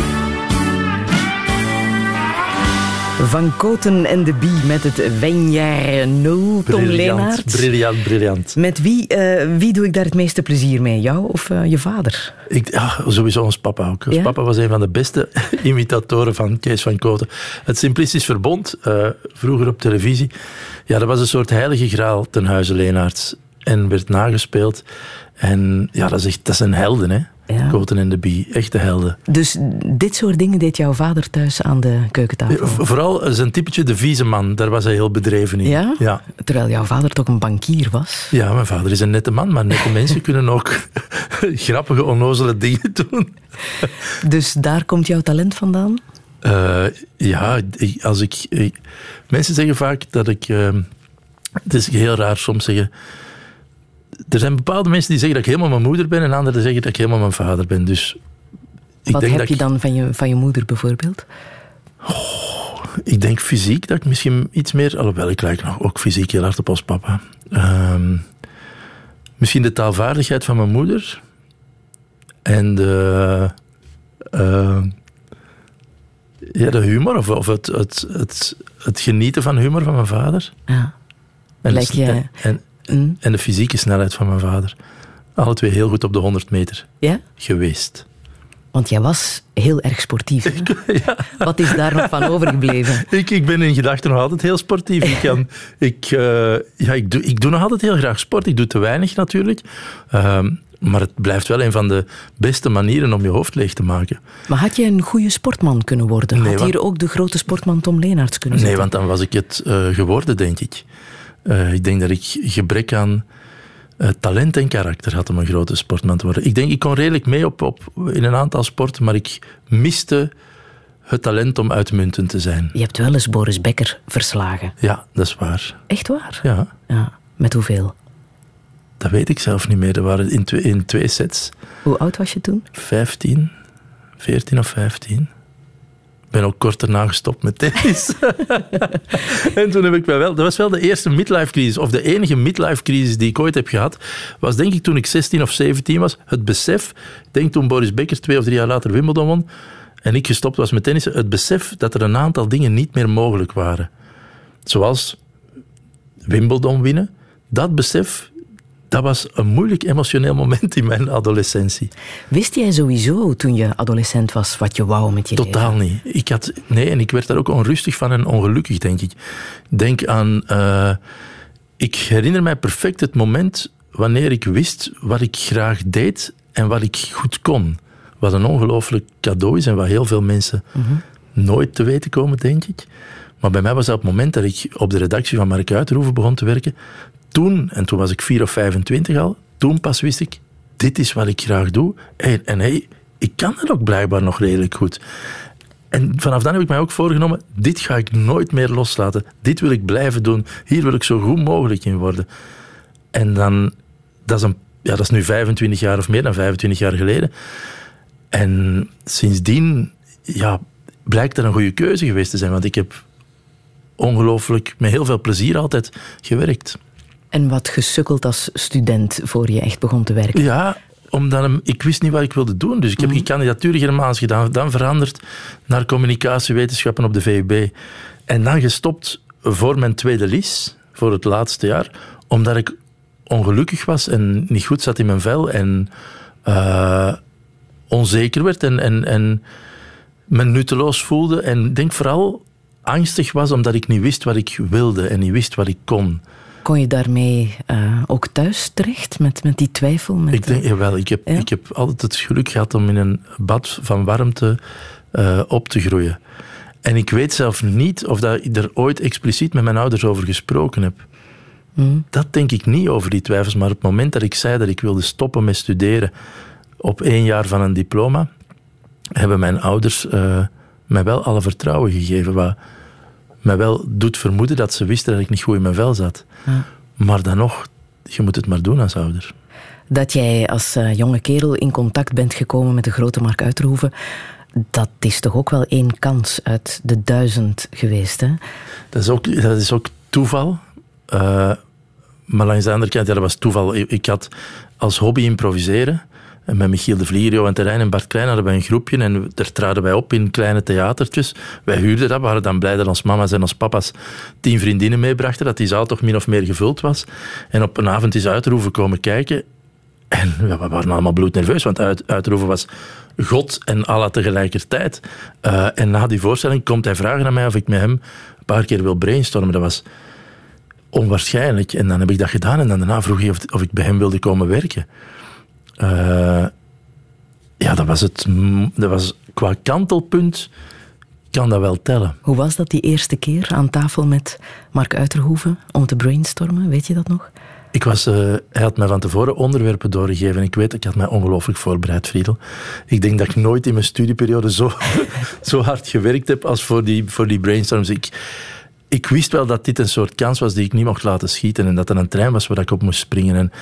[SPEAKER 3] Van Koten en de Bie met het wijnjaar nul. Tom
[SPEAKER 2] Briljant,
[SPEAKER 3] Leenaert.
[SPEAKER 2] briljant, briljant.
[SPEAKER 3] Met wie, eh, wie doe ik daar het meeste plezier mee? Jou of eh, je vader?
[SPEAKER 2] Ik, ja, sowieso ons papa ook. Ons
[SPEAKER 3] Ja?
[SPEAKER 2] papa was een van de beste imitatoren van Kees van Koten. Het Simplistisch Verbond, eh, vroeger op televisie, ja, dat was een soort heilige graal ten huize Leenaerts. En werd nagespeeld. En ja, dat, is echt, dat zijn helden, hè.
[SPEAKER 3] Ja.
[SPEAKER 2] Koten en de Bie, echte helden.
[SPEAKER 3] Dus dit soort dingen deed jouw vader thuis aan de keukentafel?
[SPEAKER 2] V- Vooral zijn typetje de vieze man, daar was hij heel bedreven in.
[SPEAKER 3] Ja?
[SPEAKER 2] Ja.
[SPEAKER 3] Terwijl jouw vader toch een bankier was?
[SPEAKER 2] Ja, mijn vader is een nette man, maar nette mensen kunnen ook grappige, onnozele dingen doen.
[SPEAKER 3] Dus daar komt jouw talent vandaan?
[SPEAKER 2] Eh, ja, ik- als ik, ik- Mensen zeggen vaak dat ik... eh, het is heel raar soms zeggen... Er zijn bepaalde mensen die zeggen dat ik helemaal mijn moeder ben en anderen zeggen dat ik helemaal mijn vader ben. Dus ik
[SPEAKER 3] Wat
[SPEAKER 2] denk
[SPEAKER 3] heb
[SPEAKER 2] dat
[SPEAKER 3] je
[SPEAKER 2] ik,
[SPEAKER 3] dan van je, van je moeder bijvoorbeeld?
[SPEAKER 2] ik denk fysiek dat ik misschien iets meer... Alhoewel, ik lijk nog ook fysiek heel hard op als papa. Ehm, misschien de taalvaardigheid van mijn moeder. En de... eh, ja, de humor, of, of het, het, het, het genieten van humor van mijn vader.
[SPEAKER 3] Ja. Je-
[SPEAKER 2] en, en,
[SPEAKER 3] Mm.
[SPEAKER 2] en de fysieke snelheid van mijn vader. Alle twee heel goed op de 100 meter
[SPEAKER 3] ja?
[SPEAKER 2] geweest.
[SPEAKER 3] Want jij was heel erg sportief. hè? Wat is daar nog van overgebleven?
[SPEAKER 2] Ik, ik ben in gedachten nog altijd heel sportief. Ik, kan, ik, eh, ja, ik, doe, ik doe nog altijd heel graag sport. Ik doe te weinig natuurlijk. Ehm, maar het blijft wel een van de beste manieren om je hoofd leeg te maken.
[SPEAKER 3] Maar had je een goede sportman kunnen worden?
[SPEAKER 2] Nee,
[SPEAKER 3] had
[SPEAKER 2] want-
[SPEAKER 3] hier ook de grote sportman Tom Leenaerts kunnen
[SPEAKER 2] Nee,
[SPEAKER 3] zitten?
[SPEAKER 2] want dan was ik het eh, geworden, denk ik. Eh, ik denk dat ik gebrek aan eh, talent en karakter had om een grote sportman te worden. Ik denk, ik kon redelijk mee op, op, in een aantal sporten, maar ik miste het talent om uitmuntend te zijn.
[SPEAKER 3] Je hebt wel eens Boris Becker verslagen.
[SPEAKER 2] Ja, dat is waar.
[SPEAKER 3] Echt waar?
[SPEAKER 2] Ja,
[SPEAKER 3] Ja. Met hoeveel?
[SPEAKER 2] dat weet ik zelf niet meer. Dat waren in twee, in twee sets.
[SPEAKER 3] Hoe oud was je toen?
[SPEAKER 2] 15, 14 of 15. Ben ook kort daarna gestopt met tennis. en toen heb ik wel... Dat was wel de eerste midlife crisis, of de enige midlife crisis die ik ooit heb gehad. Was denk ik toen ik 16 of 17 was. Het besef, ik denk toen Boris Becker twee of drie jaar later Wimbledon won. En ik gestopt was met tennissen. Het besef dat er een aantal dingen niet meer mogelijk waren. Zoals Wimbledon winnen. Dat besef, dat was een moeilijk emotioneel moment in mijn adolescentie.
[SPEAKER 3] Wist jij sowieso toen je adolescent was wat je wou met je
[SPEAKER 2] Totaal
[SPEAKER 3] leven?
[SPEAKER 2] niet. Ik had, nee, en ik werd daar ook onrustig van en ongelukkig, denk ik. Denk aan... eh, ik herinner mij perfect het moment wanneer ik wist wat ik graag deed en wat ik goed kon. Wat een ongelooflijk cadeau is en wat heel veel mensen nooit te weten komen, denk ik. Maar bij mij was dat op het moment dat ik op de redactie van Mark Uiterhoeven begon te werken. Toen, en toen was ik 4 of 25 al, toen pas wist ik, dit is wat ik graag doe. En, en hey, ik kan het ook blijkbaar nog redelijk goed. En vanaf dan heb ik mij ook voorgenomen, dit ga ik nooit meer loslaten. Dit wil ik blijven doen. Hier wil ik zo goed mogelijk in worden. En dan, dat is, een, ja, dat is nu 25 jaar of meer dan 25 jaar geleden. En sindsdien ja, blijkt dat een goede keuze geweest te zijn. Want ik heb ongelooflijk, met heel veel plezier altijd gewerkt.
[SPEAKER 3] En wat gesukkeld als student voor je echt begon te werken?
[SPEAKER 2] Ja, omdat ik wist niet wat ik wilde doen. Dus ik heb mm. die kandidatuur Germaans gedaan. Dan veranderd naar communicatiewetenschappen op de VUB. En dan gestopt voor mijn tweede lies, voor het laatste jaar. Omdat ik ongelukkig was en niet goed zat in mijn vel. En uh, onzeker werd en, en, en me nutteloos voelde. En denk vooral angstig was omdat ik niet wist wat ik wilde en niet wist wat ik kon.
[SPEAKER 3] Kon je daarmee uh, ook thuis terecht, met, met die twijfel? Met
[SPEAKER 2] ik denk, jawel, ik heb, ik heb altijd het geluk gehad om in een bad van warmte uh, op te groeien. En ik weet zelf niet of dat ik er ooit expliciet met mijn ouders over gesproken heb. Mm. Dat denk ik niet over die twijfels, maar op het moment dat ik zei dat ik wilde stoppen met studeren op één jaar van een diploma, hebben mijn ouders mij wel alle vertrouwen gegeven. Wat, mij wel doet vermoeden dat ze wisten dat ik niet goed in mijn vel zat. Ja. Maar dan nog, je moet het maar doen als ouder.
[SPEAKER 3] Dat jij als uh, jonge kerel in contact bent gekomen met de grote Mark Uiterhoeven, dat is toch ook wel één kans uit de duizend geweest, hè?
[SPEAKER 2] Dat is ook, dat is ook toeval. Uh, maar langs de andere kant, ja, dat was toeval. Ik had als hobby improviseren. En met Michiel de Vlier, Johan Terrein en Bart Klein hadden wij een groepje en daar traden wij op in kleine theatertjes. Wij huurden dat, we waren dan blij dat ons mama's en ons papa's tien vriendinnen meebrachten, dat die zaal toch min of meer gevuld was. En op een avond is Uitroeven komen kijken en we waren allemaal bloednerveus, want uit, Uitroeven was God en Allah tegelijkertijd. Uh, en na die voorstelling komt hij vragen aan mij of ik met hem een paar keer wil brainstormen. Dat was onwaarschijnlijk. En dan heb ik dat gedaan en dan daarna vroeg hij of, of ik bij hem wilde komen werken. Uh, ja, dat was het. Dat was, qua kantelpunt kan dat wel tellen.
[SPEAKER 3] Hoe was dat die eerste keer aan tafel met Mark Uiterhoeven om te brainstormen? Weet je dat nog?
[SPEAKER 2] Ik was, uh, hij had mij van tevoren onderwerpen doorgegeven. Ik weet, ik had mij ongelooflijk voorbereid, Friedel. Ik denk dat ik nooit in mijn studieperiode zo, zo hard gewerkt heb als voor die, voor die brainstorms. Ik, ik wist wel dat dit een soort kans was die ik niet mocht laten schieten en dat er een trein was waar ik op moest springen. En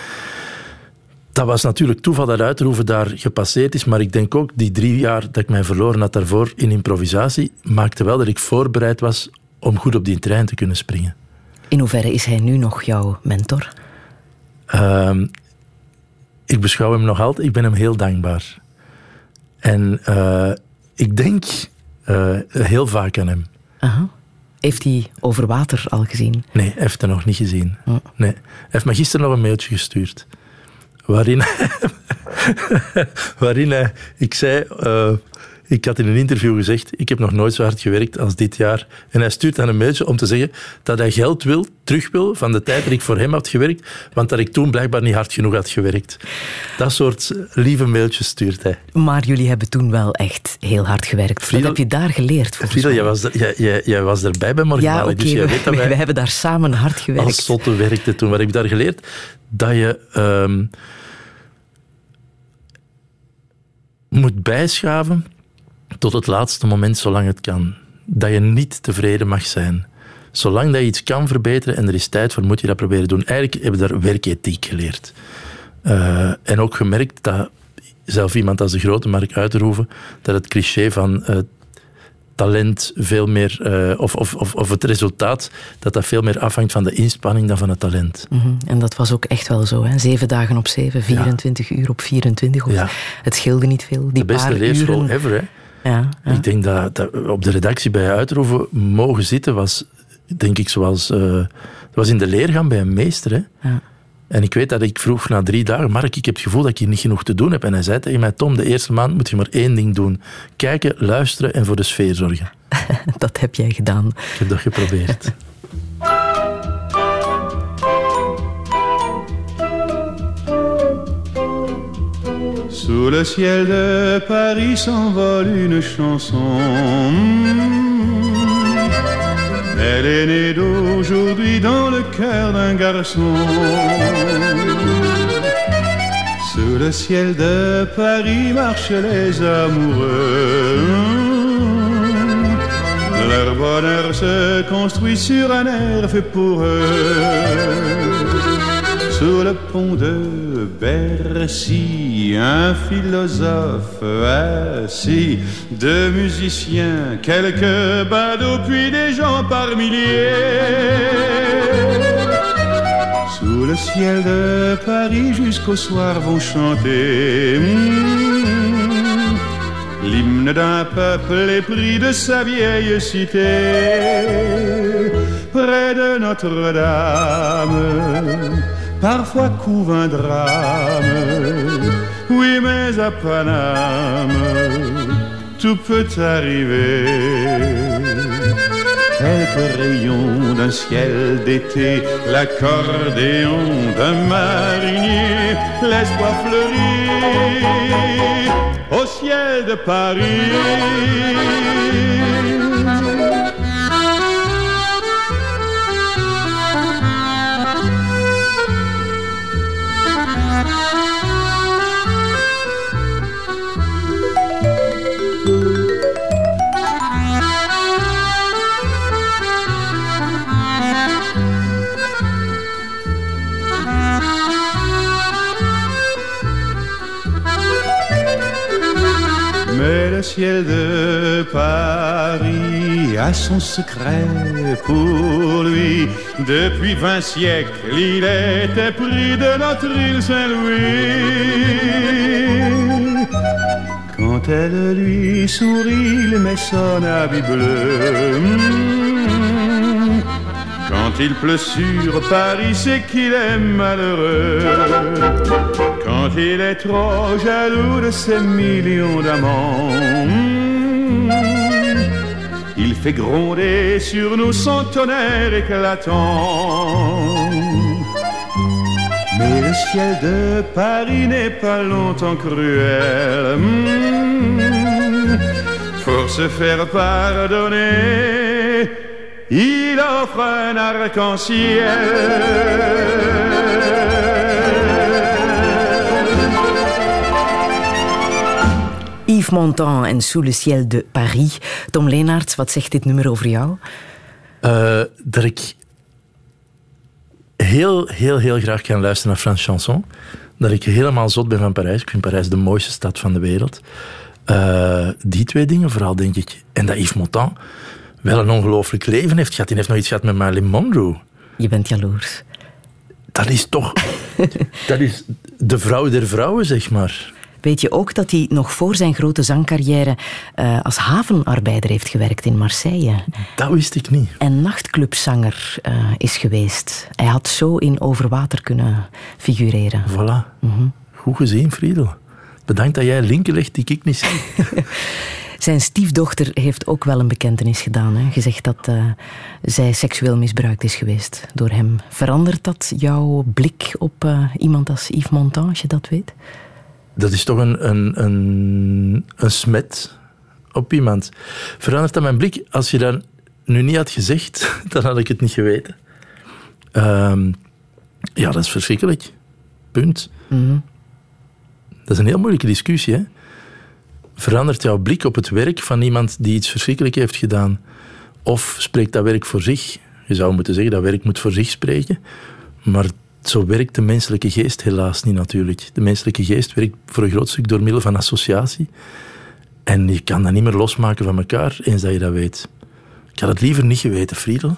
[SPEAKER 2] dat was natuurlijk toeval dat Uiterhoeven daar gepasseerd is, maar ik denk ook die drie jaar dat ik mij verloren had daarvoor in improvisatie, maakte wel dat ik voorbereid was om goed op die trein te kunnen springen.
[SPEAKER 3] In hoeverre is hij nu nog jouw mentor?
[SPEAKER 2] Uh, ik beschouw hem nog altijd, ik ben hem heel dankbaar. En uh, ik denk uh, heel vaak aan hem.
[SPEAKER 3] Aha. Heeft hij over water al gezien?
[SPEAKER 2] Nee, hij heeft het nog niet gezien. Oh. Nee. Hij heeft me gisteren nog een mailtje gestuurd waarin, waarin ik zei, uh, ik had in een interview gezegd, ik heb nog nooit zo hard gewerkt als dit jaar. En hij stuurt dan een mailtje om te zeggen dat hij geld wil, terug wil van de tijd dat ik voor hem had gewerkt, want dat ik toen blijkbaar niet hard genoeg had gewerkt. Dat soort lieve mailtjes stuurt hij.
[SPEAKER 3] Maar jullie hebben toen wel echt heel hard gewerkt. Friedel, Wat heb je daar geleerd?
[SPEAKER 2] Friedel, jij was, jij, jij, jij, was erbij bij Morgen.
[SPEAKER 3] Ja, okay,
[SPEAKER 2] dus jij weet dat wij,
[SPEAKER 3] wij hebben daar samen hard gewerkt.
[SPEAKER 2] Als zotte werkte toen. Wat heb ik daar geleerd? Dat je... Um, moet bijschaven tot het laatste moment, zolang het kan. Dat je niet tevreden mag zijn. Zolang dat je iets kan verbeteren en er is tijd voor, moet je dat proberen doen. Eigenlijk hebben we daar werkethiek geleerd. Uh, en ook gemerkt dat zelf iemand als de grote Mark Uiterhoeven, dat het cliché van uh, talent veel meer, uh, of, of, of, of, het resultaat, dat dat veel meer afhangt van de inspanning dan van het talent.
[SPEAKER 3] Mm -hmm. En dat was ook echt wel zo, hè? zeven dagen op zeven, 24 ja. uur op 24. Of, ja. Het scheelde niet veel. Die
[SPEAKER 2] de beste leerschool ever, hè?
[SPEAKER 3] Ja,
[SPEAKER 2] ja, Ik denk dat, dat, op de redactie bij Uitroeven mogen zitten was, denk ik, zoals... Uh, was in de leergang bij een meester, hè?
[SPEAKER 3] Ja.
[SPEAKER 2] En ik weet dat ik vroeg na drie dagen, Mark, ik heb het gevoel dat ik hier niet genoeg te doen heb. En hij zei tegen mij, Tom, de eerste maand moet je maar één ding doen. Kijken, luisteren en voor de sfeer zorgen.
[SPEAKER 3] dat heb jij gedaan.
[SPEAKER 2] Ik heb dat geprobeerd.
[SPEAKER 8] Sous le ciel de Paris s'envole une chanson. Elle est née d'aujourd'hui dans le cœur d'un garçon. Sous le ciel de Paris marchent les amoureux. Leur bonheur se construit sur un air fait pour eux. Sous le pont de Bercy, un philosophe assis, deux musiciens, quelques badauds, puis des gens par milliers. Sous le ciel de Paris jusqu'au soir vont chanter hmm, l'hymne d'un peuple épris de sa vieille cité. Près de Notre-Dame, parfois couve un drame. Oui, mais à Paname, tout peut arriver. Quelques rayons d'un ciel d'été, l'accordéon d'un marinier, l'espoir fleurit au ciel de Paris. Le ciel de Paris a son secret pour lui. Depuis vingt siècles, il était pris de notre île Saint-Louis. Quand elle lui sourit, il met son habit bleu. Hmm. Quand il pleut sur Paris, c'est qu'il est malheureux. Quand il est trop jaloux de ses millions d'amants, hmm, il fait gronder sur nous son tonnerre éclatant. Mais le ciel de Paris n'est pas longtemps cruel. Hmm, Pour se faire pardonner, il offre un arc-en-ciel.
[SPEAKER 3] Yves Montand en Sous le ciel de Paris. Tom Leenaerts, wat zegt dit nummer over jou?
[SPEAKER 2] Eh, dat ik heel, heel, heel graag kan luisteren naar Frans Chanson. Dat ik helemaal zot ben van Parijs. Ik vind Parijs de mooiste stad van de wereld. Eh, die twee dingen vooral, denk ik. En dat Yves Montand wel een ongelooflijk leven heeft gehad. Die heeft nog iets gehad met Marilyn Monroe.
[SPEAKER 3] Je bent jaloers.
[SPEAKER 2] Dat is toch... dat is de vrouw der vrouwen, zeg maar.
[SPEAKER 3] Weet je ook dat hij nog voor zijn grote zangcarrière uh, als havenarbeider heeft gewerkt in Marseille?
[SPEAKER 2] Dat wist ik niet.
[SPEAKER 3] En nachtclubzanger uh, is geweest. Hij had zo in Overwater kunnen figureren.
[SPEAKER 2] Voilà. Mm -hmm. Goed gezien, Friedel. Bedankt dat jij linken legt die ik niet zie.
[SPEAKER 3] Zijn stiefdochter heeft ook wel een bekentenis gedaan. Hè? Gezegd dat uh, zij seksueel misbruikt is geweest door hem. Verandert dat jouw blik op uh, iemand als Yves Montand, als je dat weet?
[SPEAKER 2] Dat is toch een, een, een, een smet op iemand. Verandert dat mijn blik? Als je dat nu niet had gezegd, dan had ik het niet geweten. Um, ja, dat is verschrikkelijk. Punt.
[SPEAKER 3] Mm -hmm.
[SPEAKER 2] Dat is een heel moeilijke discussie, hè? Verandert jouw blik op het werk van iemand die iets verschrikkelijks heeft gedaan? Of spreekt dat werk voor zich? Je zou moeten zeggen dat werk moet voor zich spreken. Maar zo werkt de menselijke geest helaas niet natuurlijk. De menselijke geest werkt voor een groot stuk door middel van associatie. En je kan dat niet meer losmaken van elkaar eens dat je dat weet. Ik had het liever niet geweten, Friedel,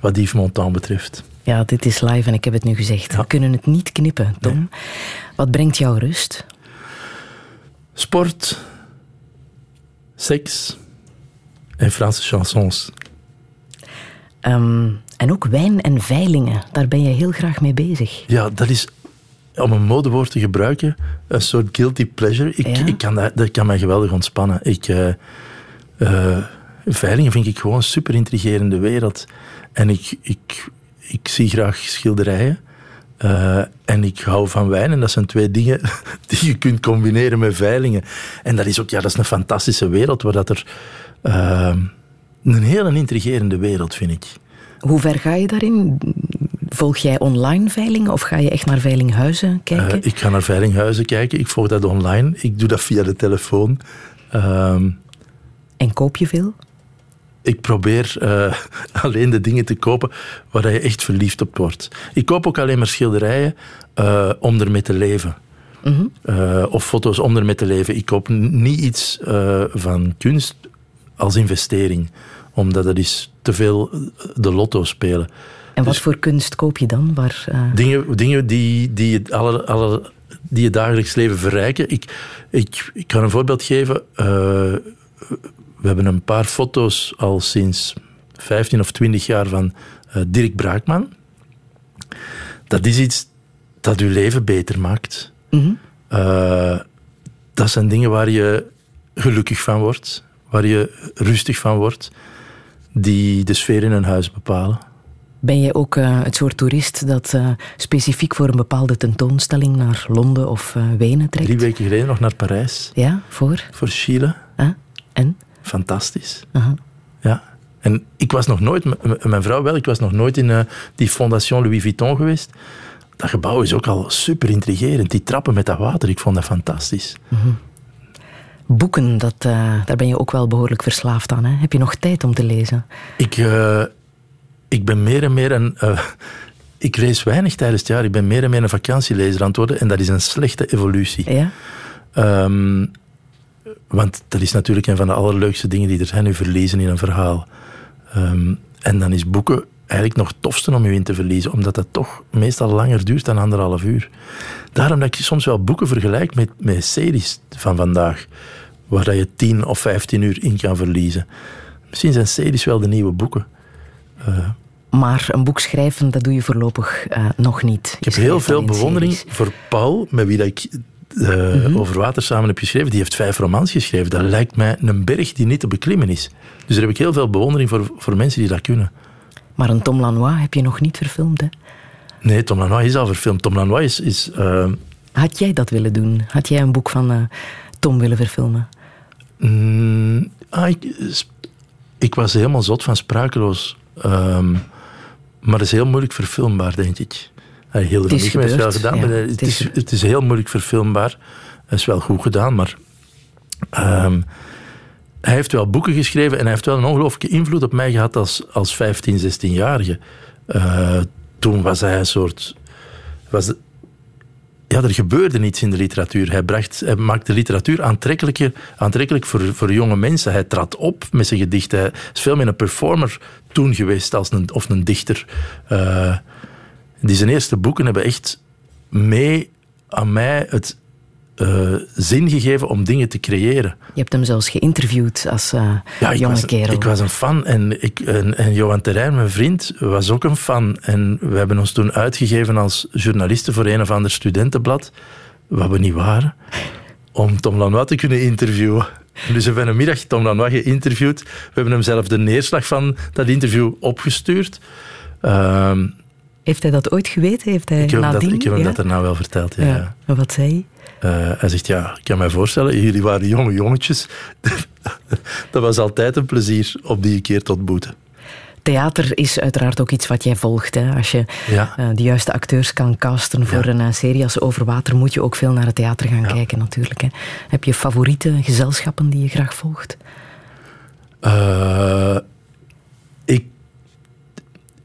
[SPEAKER 2] wat Yves Montand betreft.
[SPEAKER 3] Ja, dit is live en ik heb het nu gezegd. Ja. We kunnen het niet knippen, Tom. Nee. Wat brengt jou rust?
[SPEAKER 2] Sport, seks en Franse chansons.
[SPEAKER 3] Um, en ook wijn en veilingen, daar ben je heel graag mee bezig.
[SPEAKER 2] Ja, dat is, om een modewoord te gebruiken, een soort guilty pleasure. Ik, ja? ik kan dat, dat kan mij geweldig ontspannen. Ik, uh, uh, veilingen vind ik gewoon een super intrigerende wereld. En ik, ik, ik zie graag schilderijen. Uh, en ik hou van wijn en dat zijn twee dingen die je kunt combineren met veilingen. En dat is ook ja, dat is een fantastische wereld waar dat er uh, een hele intrigerende wereld vind ik.
[SPEAKER 3] Hoe ver ga je daarin? Volg jij online veilingen of ga je echt naar veilinghuizen kijken?
[SPEAKER 2] Uh, ik ga naar veilinghuizen kijken. Ik volg dat online. Ik doe dat via de telefoon. Uh,
[SPEAKER 3] en koop je veel?
[SPEAKER 2] Ik probeer uh, alleen de dingen te kopen waar je echt verliefd op wordt. Ik koop ook alleen maar schilderijen uh, om ermee te leven. Mm -hmm. uh, of foto's om ermee te leven. Ik koop niet iets van kunst als investering, omdat dat is te veel de lotto spelen.
[SPEAKER 3] En wat dus, voor kunst koop je dan? Waar,
[SPEAKER 2] Dingen, dingen die, die, het alle, alle, die je dagelijks leven verrijken. Ik, ik, ik kan een voorbeeld geven we hebben een paar foto's al sinds 15 of 20 jaar van uh, Dirk Braakman. Dat is iets dat uw leven beter maakt. Mm -hmm. uh, dat zijn dingen waar je gelukkig van wordt, waar je rustig van wordt, die de sfeer in een huis bepalen.
[SPEAKER 3] Ben jij ook uh, het soort toerist dat uh, specifiek voor een bepaalde tentoonstelling naar Londen of uh, Wenen trekt?
[SPEAKER 2] Drie weken geleden nog naar Parijs.
[SPEAKER 3] Ja, voor?
[SPEAKER 2] Voor Chile.
[SPEAKER 3] Ah, en?
[SPEAKER 2] Fantastisch. Uh -huh. Ja. En ik was nog nooit, mijn vrouw wel, ik was nog nooit in uh, die Fondation Louis Vuitton geweest. Dat gebouw is ook al super intrigerend. Die trappen met dat water, ik vond dat fantastisch. Uh -huh.
[SPEAKER 3] Boeken, dat, uh, daar ben je ook wel behoorlijk verslaafd aan. Hè? Heb je nog tijd om te lezen?
[SPEAKER 2] Ik, uh, ik ben meer en meer een. ik lees weinig tijdens het jaar. Ik ben meer en meer een vakantielezer aan het worden. En dat is een slechte evolutie.
[SPEAKER 3] Ja?
[SPEAKER 2] Um, want dat is natuurlijk een van de allerleukste dingen die er zijn, u verlezen in een verhaal. Um, en dan is boeken eigenlijk nog tofste om u in te verliezen, omdat dat toch meestal langer duurt dan anderhalf uur. Daarom dat ik soms wel boeken vergelijk met, met series van vandaag, waar dat je tien of vijftien uur in kan verliezen. Misschien zijn series wel de nieuwe boeken. Uh,
[SPEAKER 3] maar een boek schrijven, dat doe je voorlopig uh, nog niet.
[SPEAKER 2] Ik heb heel veel bewondering series. voor Paul, met wie dat ik uh, mm -hmm. over water samen heb geschreven, die heeft vijf romans geschreven. Dat lijkt mij een berg die niet te beklimmen is. Dus daar heb ik heel veel bewondering voor, voor mensen die dat kunnen.
[SPEAKER 3] Maar een Tom Lanois heb je nog niet verfilmd, hè?
[SPEAKER 2] Nee, Tom Lanois is al verfilmd. Tom Lanois is... is uh...
[SPEAKER 3] Had jij dat willen doen? Had jij een boek van uh, Tom willen verfilmen?
[SPEAKER 2] Mm, ah, ik, ik, was helemaal zot van Sprakeloos. Um, maar dat is heel moeilijk verfilmbaar, denk ik. Heel
[SPEAKER 3] het is
[SPEAKER 2] heeft wel gedaan, ja, maar het, is, het is heel moeilijk verfilmbaar. Het is wel goed gedaan, maar... Um, hij heeft wel boeken geschreven en hij heeft wel een ongelooflijke invloed op mij gehad als, als 15, 16-jarige. Uh, toen was hij een soort... Was, ja, er gebeurde niets in de literatuur. Hij, bracht, hij maakte literatuur aantrekkelijker, aantrekkelijk voor, voor jonge mensen. Hij trad op met zijn gedichten. Hij is veel meer een performer toen geweest als een, of een dichter. Uh, die zijn eerste boeken hebben echt mee aan mij het uh, zin gegeven om dingen te creëren.
[SPEAKER 3] Je hebt hem zelfs geïnterviewd als uh,
[SPEAKER 2] ja, ik
[SPEAKER 3] jonge
[SPEAKER 2] was,
[SPEAKER 3] kerel.
[SPEAKER 2] Ik was een fan en, ik, en, en Johan Terrein, mijn vriend, was ook een fan. En we hebben ons toen uitgegeven als journalisten voor een of ander studentenblad, wat we niet waren, om Tom Lanois te kunnen interviewen. Dus we hebben een middag Tom Lanois geïnterviewd. We hebben hem zelf de neerslag van dat interview opgestuurd. Uh,
[SPEAKER 3] heeft hij dat ooit geweten? Heeft hij
[SPEAKER 2] ik heb,
[SPEAKER 3] nadien,
[SPEAKER 2] dat, ik heb hem
[SPEAKER 3] ja?
[SPEAKER 2] dat daarna wel verteld, ja. ja.
[SPEAKER 3] En wat zei
[SPEAKER 2] hij? Uh, hij zegt, ja, ik kan mij voorstellen, jullie waren jonge jongetjes. dat was altijd een plezier om die keer te ontmoeten.
[SPEAKER 3] Theater is uiteraard ook iets wat jij volgt. Hè? Als je
[SPEAKER 2] ja.
[SPEAKER 3] uh, de juiste acteurs kan casten voor ja. een uh, serie als Overwater, moet je ook veel naar het theater gaan kijken natuurlijk. Hè? Heb je favoriete gezelschappen die je graag volgt?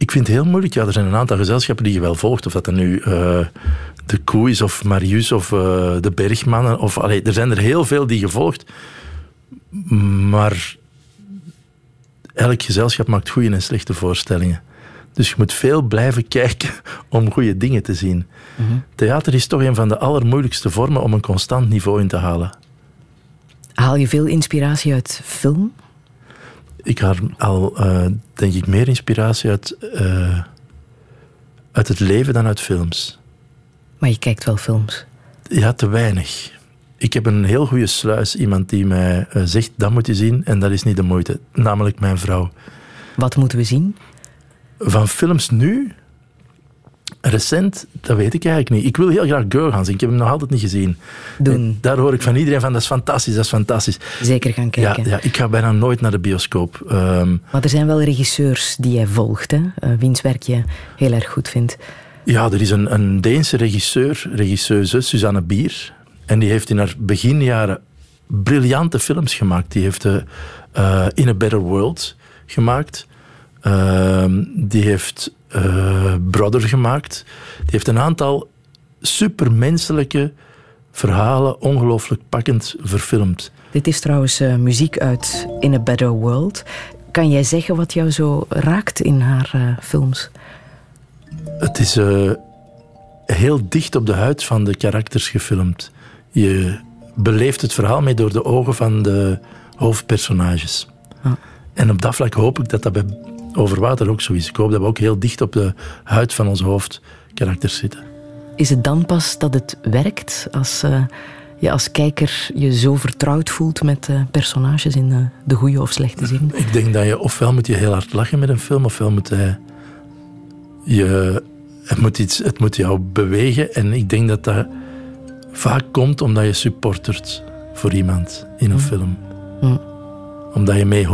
[SPEAKER 2] Ik vind het heel moeilijk. Ja, er zijn een aantal gezelschappen die je wel volgt. Of dat er nu uh, de Koe is, of Marius, of uh, de Bergmannen. Of, allee, er zijn er heel veel die je volgt. Maar elk gezelschap maakt goede en slechte voorstellingen. Dus je moet veel blijven kijken om goede dingen te zien. Mm -hmm. Theater is toch een van de allermoeilijkste vormen om een constant niveau in te halen.
[SPEAKER 3] Haal je veel inspiratie uit film?
[SPEAKER 2] Ik haal al, uh, denk ik, meer inspiratie uit, uh, uit het leven dan uit films.
[SPEAKER 3] Maar je kijkt wel films?
[SPEAKER 2] Ja, te weinig. Ik heb een heel goede sluis, iemand die mij uh, zegt, dat moet je zien en dat is niet de moeite. Namelijk mijn vrouw.
[SPEAKER 3] Wat moeten we zien?
[SPEAKER 2] Van films nu? Recent, dat weet ik eigenlijk niet. Ik wil heel graag Girl gaan zien. Ik heb hem nog altijd niet gezien.
[SPEAKER 3] Doen.
[SPEAKER 2] En daar hoor ik van iedereen van, dat is fantastisch, dat is fantastisch.
[SPEAKER 3] Zeker gaan kijken.
[SPEAKER 2] Ja, ja ik ga bijna nooit naar de bioscoop. Um,
[SPEAKER 3] maar er zijn wel regisseurs die jij volgt, hè? Uh, wiens werk je heel erg goed vindt.
[SPEAKER 2] Ja, er is een, een Deense regisseur, regisseuse, Susanne Bier. En die heeft in haar beginjaren briljante films gemaakt. Die heeft uh, uh, In a Better World gemaakt. Ehm, die heeft uh, Brother gemaakt. Die heeft een aantal supermenselijke verhalen ongelooflijk pakkend verfilmd.
[SPEAKER 3] Dit is trouwens uh, muziek uit In a Better World. Kan jij zeggen wat jou zo raakt in haar uh, films?
[SPEAKER 2] Het is heel dicht op de huid van de karakters gefilmd. Je beleeft het verhaal mee door de ogen van de hoofdpersonages. Ah. En op dat vlak hoop ik dat dat bij Overwater ook zo is. Ik hoop dat we ook heel dicht op de huid van onze hoofdkarakters zitten.
[SPEAKER 3] Is het dan pas dat het werkt als uh, je als kijker je zo vertrouwd voelt met uh, personages in uh, de goede of slechte zin?
[SPEAKER 2] Ik denk dat je ofwel moet je heel hard lachen met een film, ofwel moet hij je, het, moet iets, het moet jou bewegen. En ik denk dat dat vaak komt omdat je supportert voor iemand in een mm. film. Mm. Omdat je mee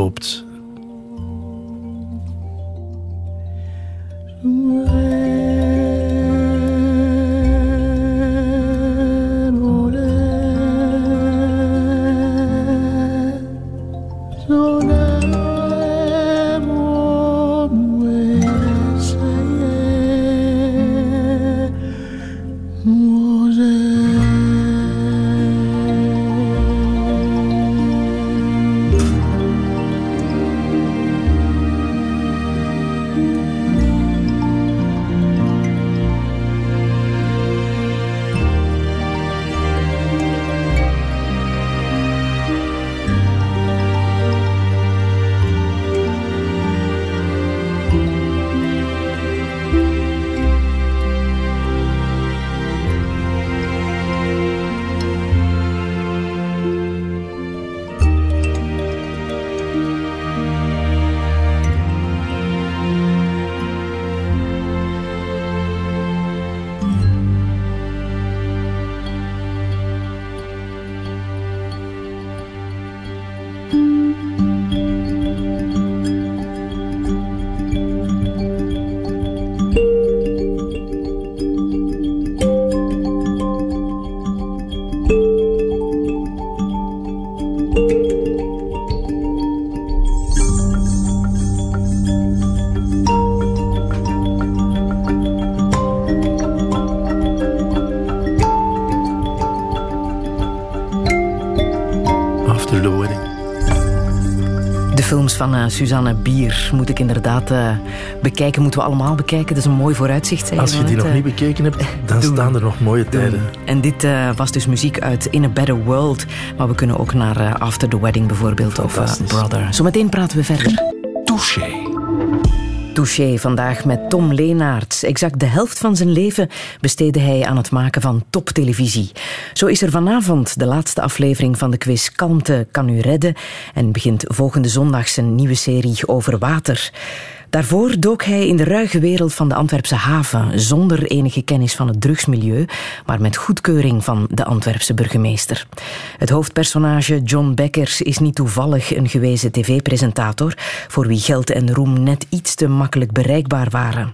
[SPEAKER 2] Right.
[SPEAKER 3] Van uh, Suzanne Bier moet ik inderdaad uh, bekijken. Moeten we allemaal bekijken. Dat is een mooi vooruitzicht. Zeg,
[SPEAKER 2] Als je die nog uh, niet bekeken hebt, dan doen. staan er nog mooie doen. tijden.
[SPEAKER 3] En dit was dus muziek uit In a Better World. Maar we kunnen ook naar After the Wedding bijvoorbeeld of Brother. Zometeen praten we verder.
[SPEAKER 7] Touché.
[SPEAKER 3] Touché vandaag met Tom Leenaerts. Exact de helft van zijn leven besteedde hij aan het maken van toptelevisie. Zo is er vanavond de laatste aflevering van de quiz Kalmte kan u redden en begint volgende zondag zijn nieuwe serie over water. Daarvoor dook hij in de ruige wereld van de Antwerpse haven, zonder enige kennis van het drugsmilieu, maar met goedkeuring van de Antwerpse burgemeester. Het hoofdpersonage John Beckers is niet toevallig een gewezen tv-presentator, voor wie geld en roem net iets te makkelijk bereikbaar waren.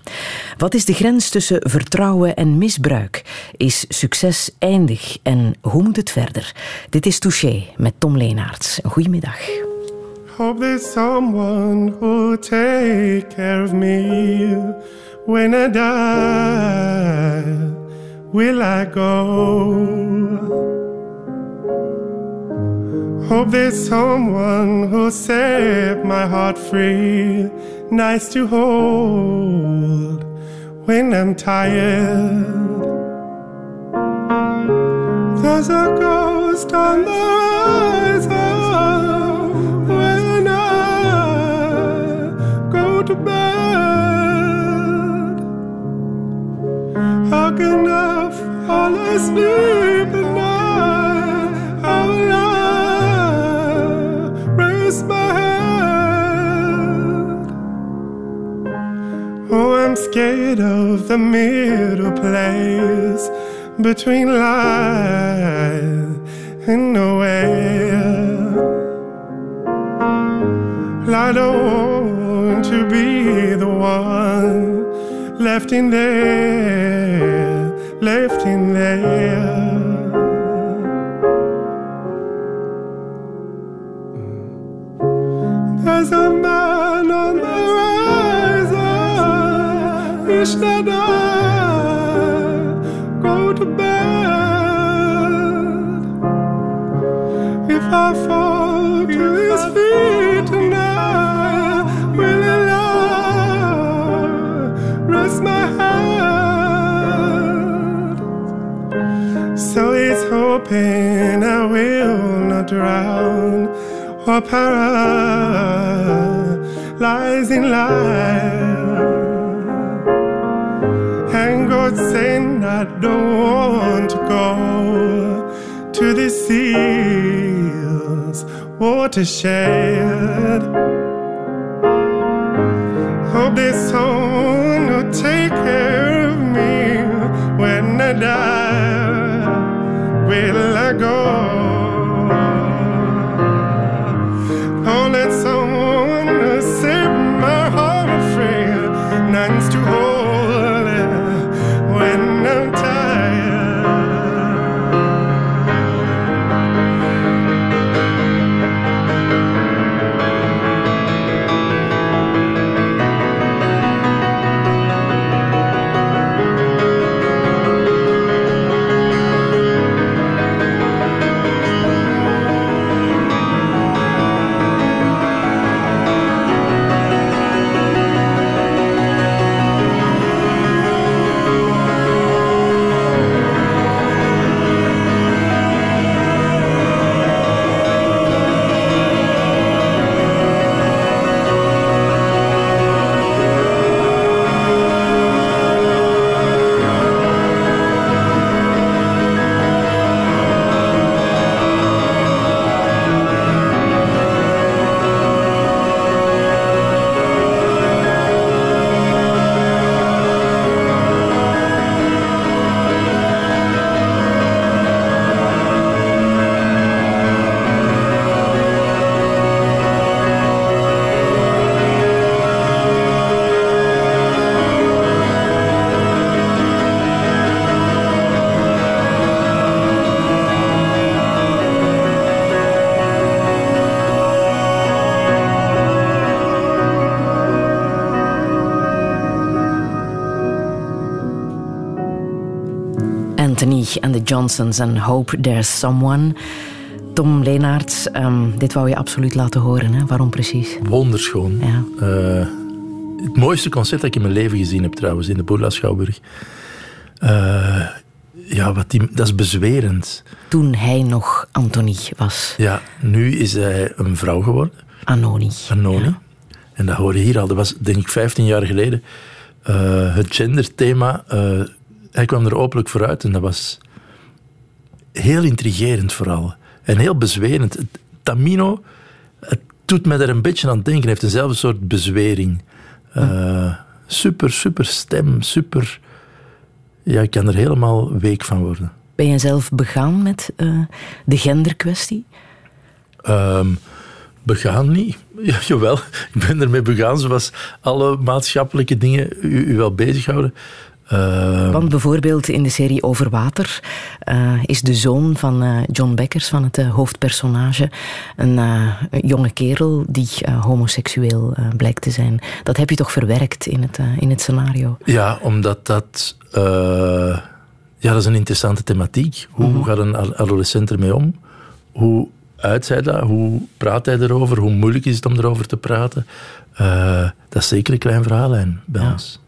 [SPEAKER 3] Wat is de grens tussen vertrouwen en misbruik? Is succes eindig en hoe moet het verder? Dit is Touché met Tom Leenaerts. Goedemiddag.
[SPEAKER 9] Hope there's someone who'll take care of me when I die. Will I go? Hope there's someone who'll set my heart free, nice to hold when I'm tired. There's a ghost on the horizon. Fall asleep at night? How will I raise my head? Oh, I'm scared of the middle place between life and nowhere. I don't want to be the one left in there, left in there. There's a man on the horizon. Ishtar. Hoping I will not drown or paralyze in life. And God saying I don't want to go to the seas watershed. Hope this someone will take care of me when I die. Will I go?
[SPEAKER 3] Anthony en de Johnsons en Hope There's Someone. Tom Leenaerts, ehm, dit wou je absoluut laten horen. Hè? Waarom precies?
[SPEAKER 2] Wonderschoon.
[SPEAKER 3] Ja.
[SPEAKER 2] Eh, het mooiste concert dat ik in mijn leven gezien heb trouwens, in de Boerla Schouwburg. Eh, ja, wat die, dat is bezwerend.
[SPEAKER 3] Toen hij nog Anthony was.
[SPEAKER 2] Ja, nu is hij een vrouw geworden.
[SPEAKER 3] Anoni.
[SPEAKER 2] Anoni. En dat hoorde hier al. Dat was denk ik 15 jaar geleden. Eh, het genderthema. Hij kwam er openlijk vooruit en dat was heel intrigerend vooral. En heel bezwerend. Tamino, het doet mij er een beetje aan denken. Hij heeft eenzelfde soort bezwering. Eh, Super, super stem, super... Ja, ik kan er helemaal week van worden.
[SPEAKER 3] Ben je zelf begaan met eh, de genderkwestie?
[SPEAKER 2] Ehm, begaan niet. Ja, jawel, ik ben ermee begaan zoals alle maatschappelijke dingen u, u wel bezighouden. Ehm,
[SPEAKER 3] Want bijvoorbeeld in de serie Over Water eh, is de zoon van eh, John Beckers, van het eh, hoofdpersonage, een, een jonge kerel die homoseksueel blijkt te zijn. Dat heb je toch verwerkt in het, in het scenario?
[SPEAKER 2] Ja, omdat dat... ja, dat is een interessante thematiek. Hoe
[SPEAKER 3] Mhm.
[SPEAKER 2] gaat een ad- adolescent ermee om? Hoe uit hij dat? Hoe praat hij erover? Hoe moeilijk is het om erover te praten? Dat is zeker een klein verhaallijn bij ons.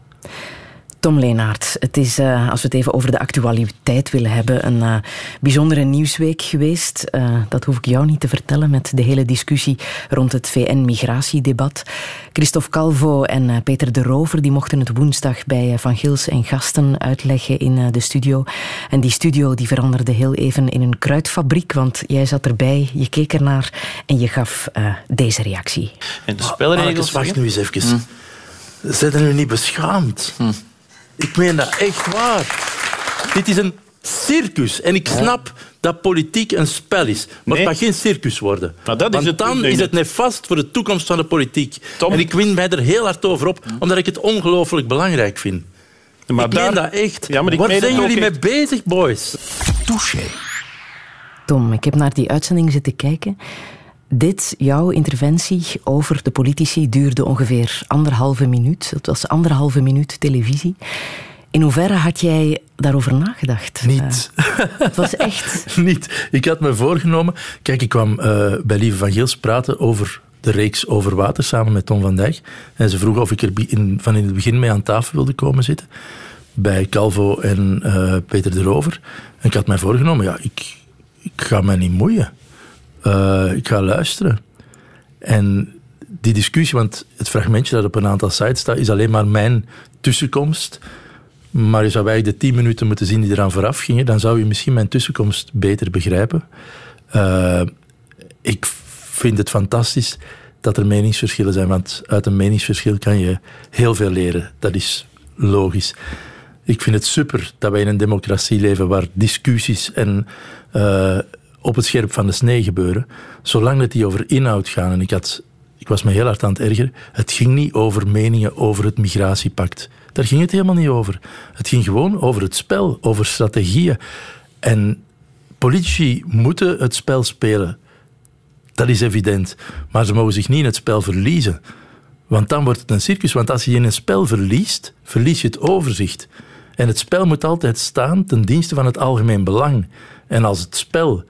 [SPEAKER 3] Tom Leenaert, het is, eh, als we het even over de actualiteit willen hebben, een eh, bijzondere nieuwsweek geweest. Eh, dat hoef ik jou niet te vertellen met de hele discussie rond het VN-migratiedebat. Christophe Calvo en eh, Peter de Rover die mochten het woensdag bij Van Gils en gasten uitleggen in eh, de studio. En die studio die veranderde heel even in een kruidfabriek, want jij zat erbij, je keek ernaar en je gaf eh, deze reactie.
[SPEAKER 10] En de
[SPEAKER 2] Mannekes, wacht nu eens even. Zijn er nu niet beschaamd? Ik meen dat echt waar. Dit is een circus. En ik snap dat politiek een spel is. Maar het mag geen circus worden.
[SPEAKER 10] dat is
[SPEAKER 2] Want
[SPEAKER 10] het
[SPEAKER 2] dan is het nefast voor de toekomst van de politiek. En ik win mij er heel hard over op, omdat ik het ongelooflijk belangrijk vind.
[SPEAKER 10] Maar
[SPEAKER 2] ik
[SPEAKER 10] daar-
[SPEAKER 2] meen dat echt.
[SPEAKER 10] Ja, maar ik
[SPEAKER 2] Waar
[SPEAKER 10] meen
[SPEAKER 2] zijn jullie mee
[SPEAKER 10] echt.
[SPEAKER 2] bezig, boys?
[SPEAKER 3] Tom, ik heb naar die uitzending zitten kijken. Dit, jouw interventie over de politici, duurde ongeveer anderhalve minuut. Het was anderhalve minuut televisie. In hoeverre had jij daarover nagedacht?
[SPEAKER 2] Niet.
[SPEAKER 3] Uh, het was echt...
[SPEAKER 2] Niet. Ik had me voorgenomen... Kijk, ik kwam uh, bij Lieve van Geels praten over de reeks Over Water samen met Tom van Dijk. En ze vroeg of ik er in, van in het begin mee aan tafel wilde komen zitten. Bij Calvo en uh, Peter de Rover. En ik had mij voorgenomen, ja, ik, ik ga mij niet moeien. Uh, ik ga luisteren. En die discussie, want het fragmentje dat op een aantal sites staat, is alleen maar mijn tussenkomst. Maar je zou eigenlijk de tien minuten moeten zien die eraan vooraf gingen. Dan zou je misschien mijn tussenkomst beter begrijpen. Uh, ik vind het fantastisch dat er meningsverschillen zijn, want uit een meningsverschil kan je heel veel leren. Dat is logisch. Ik vind het super dat wij in een democratie leven waar discussies en uh, op het scherp van de snee gebeuren, zolang dat die over inhoud gaan. En ik, had, ik was me heel hard aan het ergeren. Het ging niet over meningen over het migratiepact. Daar ging het helemaal niet over. Het ging gewoon over het spel, over strategieën. En politici moeten het spel spelen. Dat is evident. Maar ze mogen zich niet in het spel verliezen. Want dan wordt het een circus. Want als je in een spel verliest, verlies je het overzicht. En het spel moet altijd staan ten dienste van het algemeen belang. En als het spel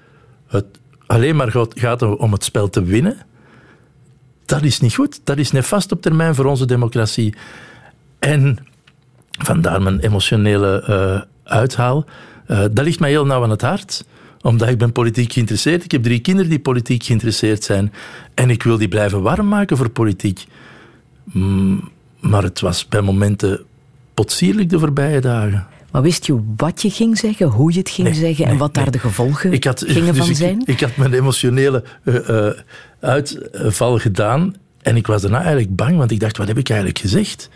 [SPEAKER 2] het alleen maar gaat om het spel te winnen, dat is niet goed. Dat is nefast op termijn voor onze democratie. En vandaar mijn emotionele uh, uithaal. Uh, dat ligt mij heel nauw aan het hart omdat ik ben politiek geïnteresseerd. Ik heb drie kinderen die politiek geïnteresseerd zijn. En ik wil die blijven warm maken voor politiek. Mm, maar het was bij momenten potsierlijk de voorbije dagen.
[SPEAKER 3] Maar wist je wat je ging zeggen, hoe je het ging zeggen en wat daar de gevolgen ik had, gingen
[SPEAKER 2] dus
[SPEAKER 3] van
[SPEAKER 2] ik,
[SPEAKER 3] zijn?
[SPEAKER 2] Ik had mijn emotionele uh, uh, uitval gedaan en ik was daarna eigenlijk bang, want ik dacht, wat heb ik eigenlijk gezegd?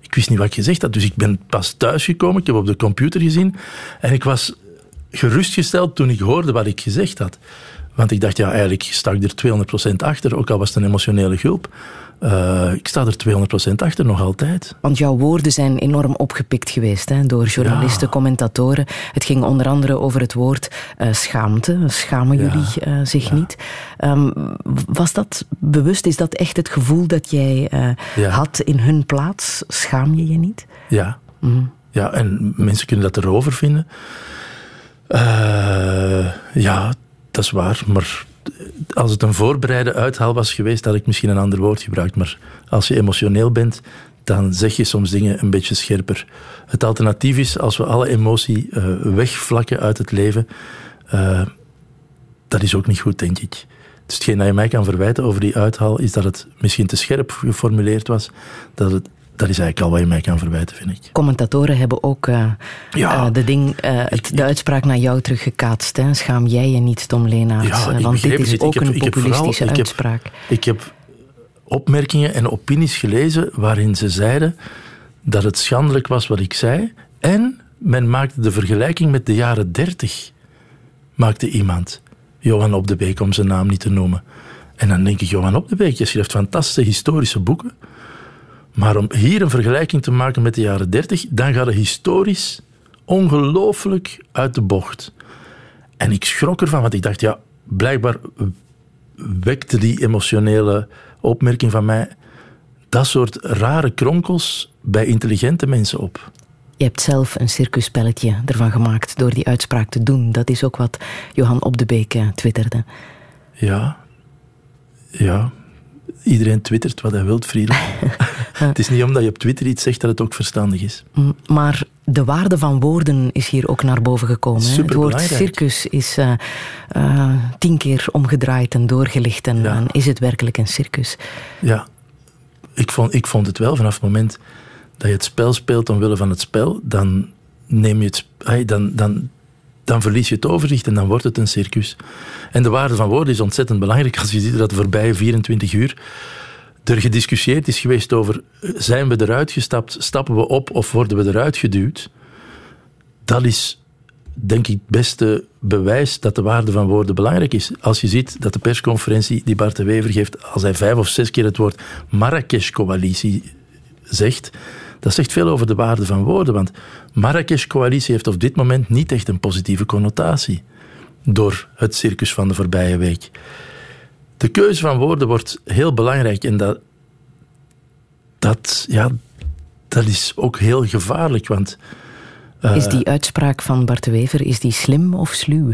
[SPEAKER 2] Ik wist niet wat ik gezegd had, dus ik ben pas thuisgekomen, ik heb op de computer gezien en ik was gerustgesteld toen ik hoorde wat ik gezegd had. Want ik dacht, ja, eigenlijk sta ik er 200% achter, ook al was het een emotionele gulp. Uh, ik sta er 200% achter nog altijd.
[SPEAKER 3] Want jouw woorden zijn enorm opgepikt geweest hè, door journalisten, ja. commentatoren. Het ging onder andere over het woord uh, schaamte. Schamen ja. jullie uh, zich ja. niet? Um, was dat bewust? Is dat echt het gevoel dat jij had in hun plaats? Schaam je je niet?
[SPEAKER 2] Ja. Mm. Ja, en mensen kunnen dat erover vinden. Ja, is waar. Maar als het een voorbereide uithaal was geweest, had ik misschien een ander woord gebruikt. Maar als je emotioneel bent, dan zeg je soms dingen een beetje scherper. Het alternatief is, als we alle emotie uh, wegvlakken uit het leven, uh, dat is ook niet goed, denk ik. Dus hetgeen dat je mij kan verwijten over die uithaal, is dat het misschien te scherp geformuleerd was. Dat het dat is eigenlijk al wat je mij kan verwijten, vind ik.
[SPEAKER 3] Commentatoren hebben ook uh, ja. uh, de, ding, uh, het, de uitspraak naar jou teruggekaatst. Hè? Schaam jij je niet, Tom Leenaert?
[SPEAKER 2] Ja,
[SPEAKER 3] want dit is
[SPEAKER 2] niet.
[SPEAKER 3] ook
[SPEAKER 2] heb,
[SPEAKER 3] een populistische uitspraak.
[SPEAKER 2] Ik heb, ik heb opmerkingen en opinies gelezen waarin ze zeiden dat het schandelijk was wat ik zei. En men maakte de vergelijking met de jaren dertig. Maakte iemand. Johan Op de Beek, om zijn naam niet te noemen. En dan denk ik, Johan Op de Beek, je schrijft fantastische historische boeken. Maar om hier een vergelijking te maken met de jaren 30, dan gaat het historisch ongelooflijk uit de bocht. En ik schrok ervan, want ik dacht, ja, blijkbaar wekte die emotionele opmerking van mij dat soort rare kronkels bij intelligente mensen op.
[SPEAKER 3] Je hebt zelf een circuspelletje ervan gemaakt door die uitspraak te doen. Dat is ook wat Johan Op de Beek twitterde.
[SPEAKER 2] Ja, ja. Iedereen twittert wat hij wilt, Frieda. het is niet omdat je op Twitter iets zegt dat het ook verstandig is.
[SPEAKER 3] Maar de waarde van woorden is hier ook naar boven gekomen. Hè? Het woord circus is uh, uh, tien keer omgedraaid en doorgelicht. En, ja. en, is het werkelijk een circus?
[SPEAKER 2] Ja, ik vond, ik vond het wel vanaf het moment dat je het spel speelt omwille van het spel, dan neem je het. Dan, dan, dan verlies je het overzicht en dan wordt het een circus. En de waarde van woorden is ontzettend belangrijk als je ziet dat de voorbije 24 uur er gediscussieerd is geweest over zijn we eruit gestapt, stappen we op of worden we eruit geduwd. Dat is denk ik het beste bewijs dat de waarde van woorden belangrijk is. Als je ziet dat de persconferentie die Bart de Wever geeft, als hij vijf of zes keer het woord Marrakesh-coalitie zegt, dat zegt veel over de waarde van woorden, want Marrakesh-coalitie heeft op dit moment niet echt een positieve connotatie door het circus van de voorbije week. De keuze van woorden wordt heel belangrijk en dat, dat, ja, dat is ook heel gevaarlijk, want...
[SPEAKER 3] Uh, is die uitspraak van Bart de Wever, is die slim of sluw?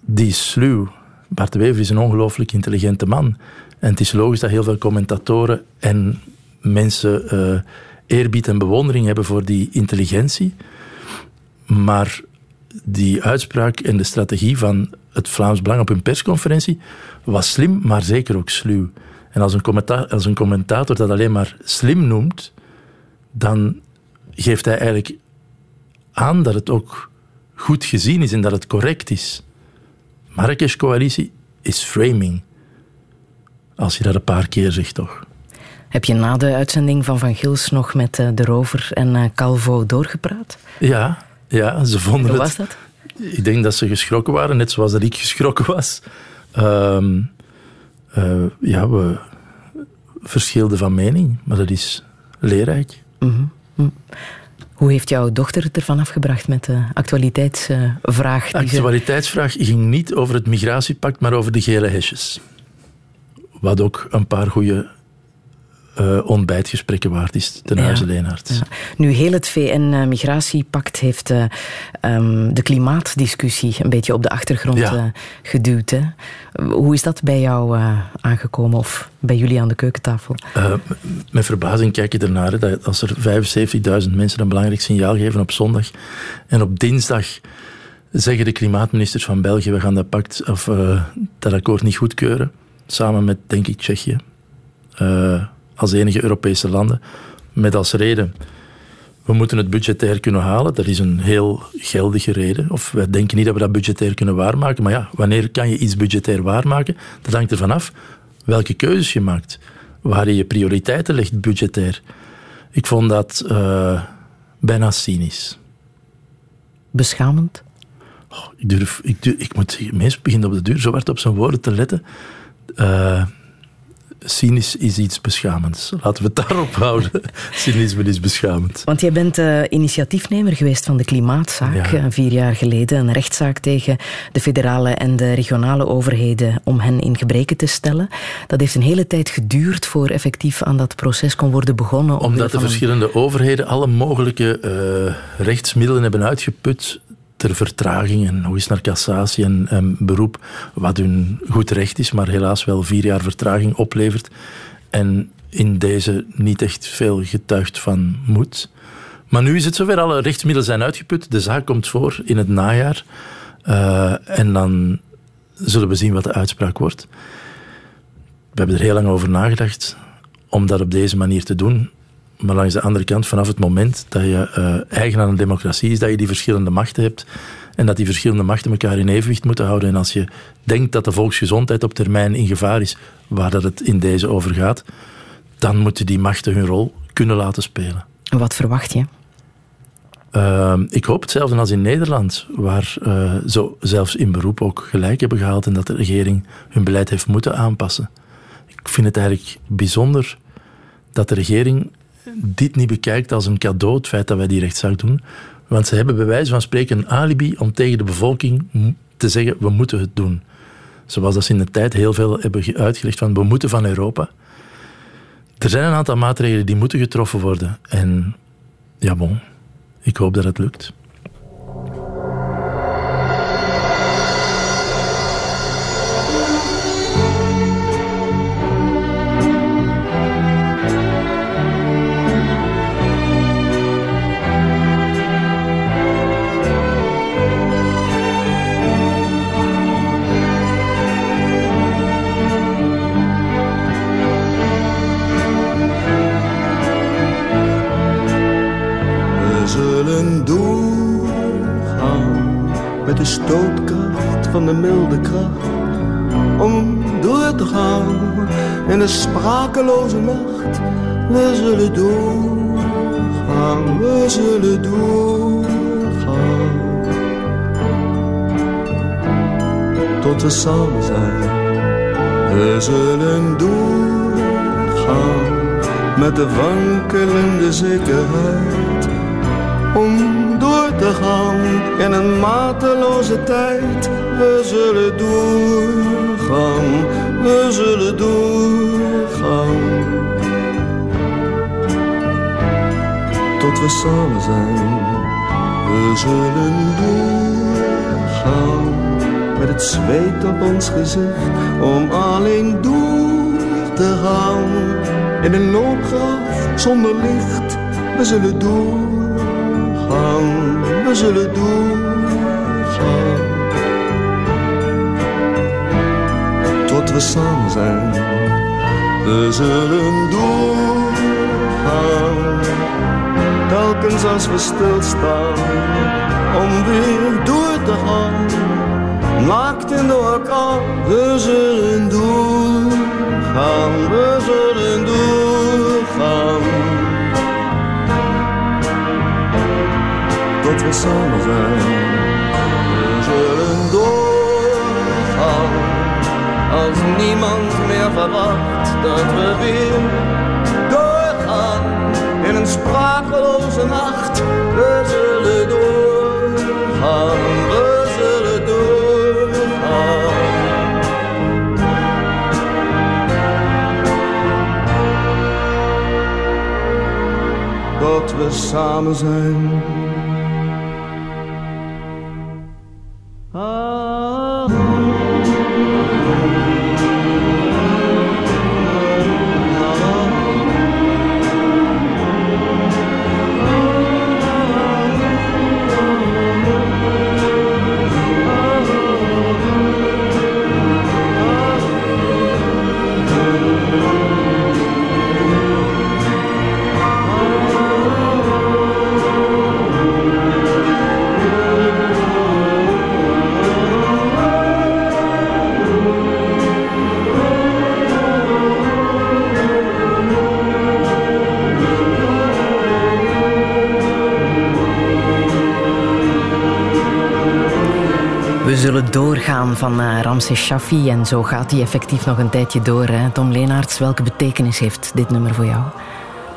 [SPEAKER 2] Die is sluw. Bart de Wever is een ongelooflijk intelligente man. En het is logisch dat heel veel commentatoren en mensen uh, eerbied en bewondering hebben voor die intelligentie. Maar die uitspraak en de strategie van het Vlaams Belang op hun persconferentie was slim, maar zeker ook sluw. En als een, commentator, als een commentator dat alleen maar slim noemt, dan geeft hij eigenlijk aan dat het ook goed gezien is en dat het correct is. Marrakesh-coalitie is framing. Als je dat een paar keer zegt, toch?
[SPEAKER 3] Heb je na de uitzending van Van Gils nog met eh, De Rover en eh, Calvo doorgepraat?
[SPEAKER 2] Ja, ja ze vonden
[SPEAKER 3] Hoe
[SPEAKER 2] het...
[SPEAKER 3] was dat?
[SPEAKER 2] Ik denk dat ze geschrokken waren, net zoals dat ik geschrokken was. Uh, ja, we verschilden van mening, maar dat is leerrijk.
[SPEAKER 3] Mm -hmm. Hoe heeft jouw dochter het ervan afgebracht met de actualiteitsvraag?
[SPEAKER 2] De actualiteitsvraag ging niet over het migratiepact, maar over de gele hesjes. Wat ook een paar goede uh, ontbijtgesprekken waard is, ten huize. Ja.
[SPEAKER 3] Nu, heel het VN-migratiepact heeft uh, um, de klimaatdiscussie een beetje op de achtergrond ja. uh, geduwd. Hè? Hoe is dat bij jou aangekomen of bij jullie aan de keukentafel?
[SPEAKER 2] met verbazing kijk je ernaar dat als er 75.000 mensen een belangrijk signaal geven op zondag en op dinsdag zeggen de klimaatministers van België we gaan dat pact of dat akkoord niet goedkeuren, samen met denk ik Tsjechië als enige Europese landen. Met als reden, we moeten het budgetair kunnen halen. Dat is een heel geldige reden. Of wij denken niet dat we dat budgetair kunnen waarmaken. Maar ja, wanneer kan je iets budgetair waarmaken? Dat hangt ervan af welke keuzes je maakt. Waar je je prioriteiten legt budgetair. Ik vond dat uh, bijna cynisch.
[SPEAKER 3] Beschamend?
[SPEAKER 2] Oh, ik, durf, ik, durf, ik moet meest beginnen op de duur zo hard op zijn woorden te letten. Uh, cynisch is iets beschamends. Laten we het daarop houden. Cynisme is beschamend.
[SPEAKER 3] Want jij bent uh, initiatiefnemer geweest van de klimaatzaak ja. uh, vier jaar geleden. Een rechtszaak tegen de federale en de regionale overheden om hen in gebreken te stellen. Dat heeft een hele tijd geduurd voor effectief aan dat proces kon worden begonnen.
[SPEAKER 2] Omdat de verschillende een... overheden alle mogelijke uh, rechtsmiddelen hebben uitgeput vertraging en nog eens naar cassatie en, beroep, wat hun goed recht is, maar helaas wel vier jaar vertraging oplevert. En in deze niet echt veel getuigd van moed. Maar nu is het zover, alle rechtsmiddelen zijn uitgeput. De zaak komt voor in het najaar. Uh, en dan zullen we zien wat de uitspraak wordt. We hebben er heel lang over nagedacht om dat op deze manier te doen. Maar langs de andere kant, vanaf het moment dat je uh, eigen aan een democratie is, dat je die verschillende machten hebt en dat die verschillende machten elkaar in evenwicht moeten houden. En als je denkt dat de volksgezondheid op termijn in gevaar is, waar dat het in deze over gaat, dan moeten die machten hun rol kunnen laten spelen.
[SPEAKER 3] En wat verwacht je?
[SPEAKER 2] Uh, ik hoop hetzelfde als in Nederland, waar uh, zo zelfs in beroep ook gelijk hebben gehaald en dat de regering hun beleid heeft moeten aanpassen. Ik vind het eigenlijk bijzonder dat de regering dit niet bekijkt als een cadeau, het feit dat wij die rechtszaak doen. Want ze hebben bij wijze van spreken een alibi om tegen de bevolking te zeggen, we moeten het doen. Zoals dat ze in de tijd heel veel hebben uitgelegd van, we moeten van Europa. Er zijn een aantal maatregelen die moeten getroffen worden. En ja, bon, ik hoop dat het lukt.
[SPEAKER 10] De sprakeloze nacht. We zullen doorgaan, we zullen doorgaan. Tot we samen zijn. We zullen doorgaan met de wankelende zekerheid. Om door te gaan in een mateloze tijd. We zullen doorgaan, we zullen doorgaan. Tot we samen zijn, we zullen doorgaan. Met het zweet op ons gezicht, om alleen door te gaan. In een loopgraaf zonder licht, we zullen doorgaan, we zullen doorgaan. We samen zijn, we zullen doorgaan. Telkens als we stilstaan, om weer door te gaan. Naakt in de orkaan, we zullen doorgaan, we zullen doorgaan. Tot we samen zijn, Als niemand meer verwacht dat we weer doorgaan. In een sprakeloze nacht, we zullen doorgaan, we zullen doorgaan. Dat we samen zijn.
[SPEAKER 3] Zullen doorgaan van uh, Ramses Shaffi en zo gaat hij effectief nog een tijdje door. Hè? Tom Leenaerts, welke betekenis heeft dit nummer voor jou?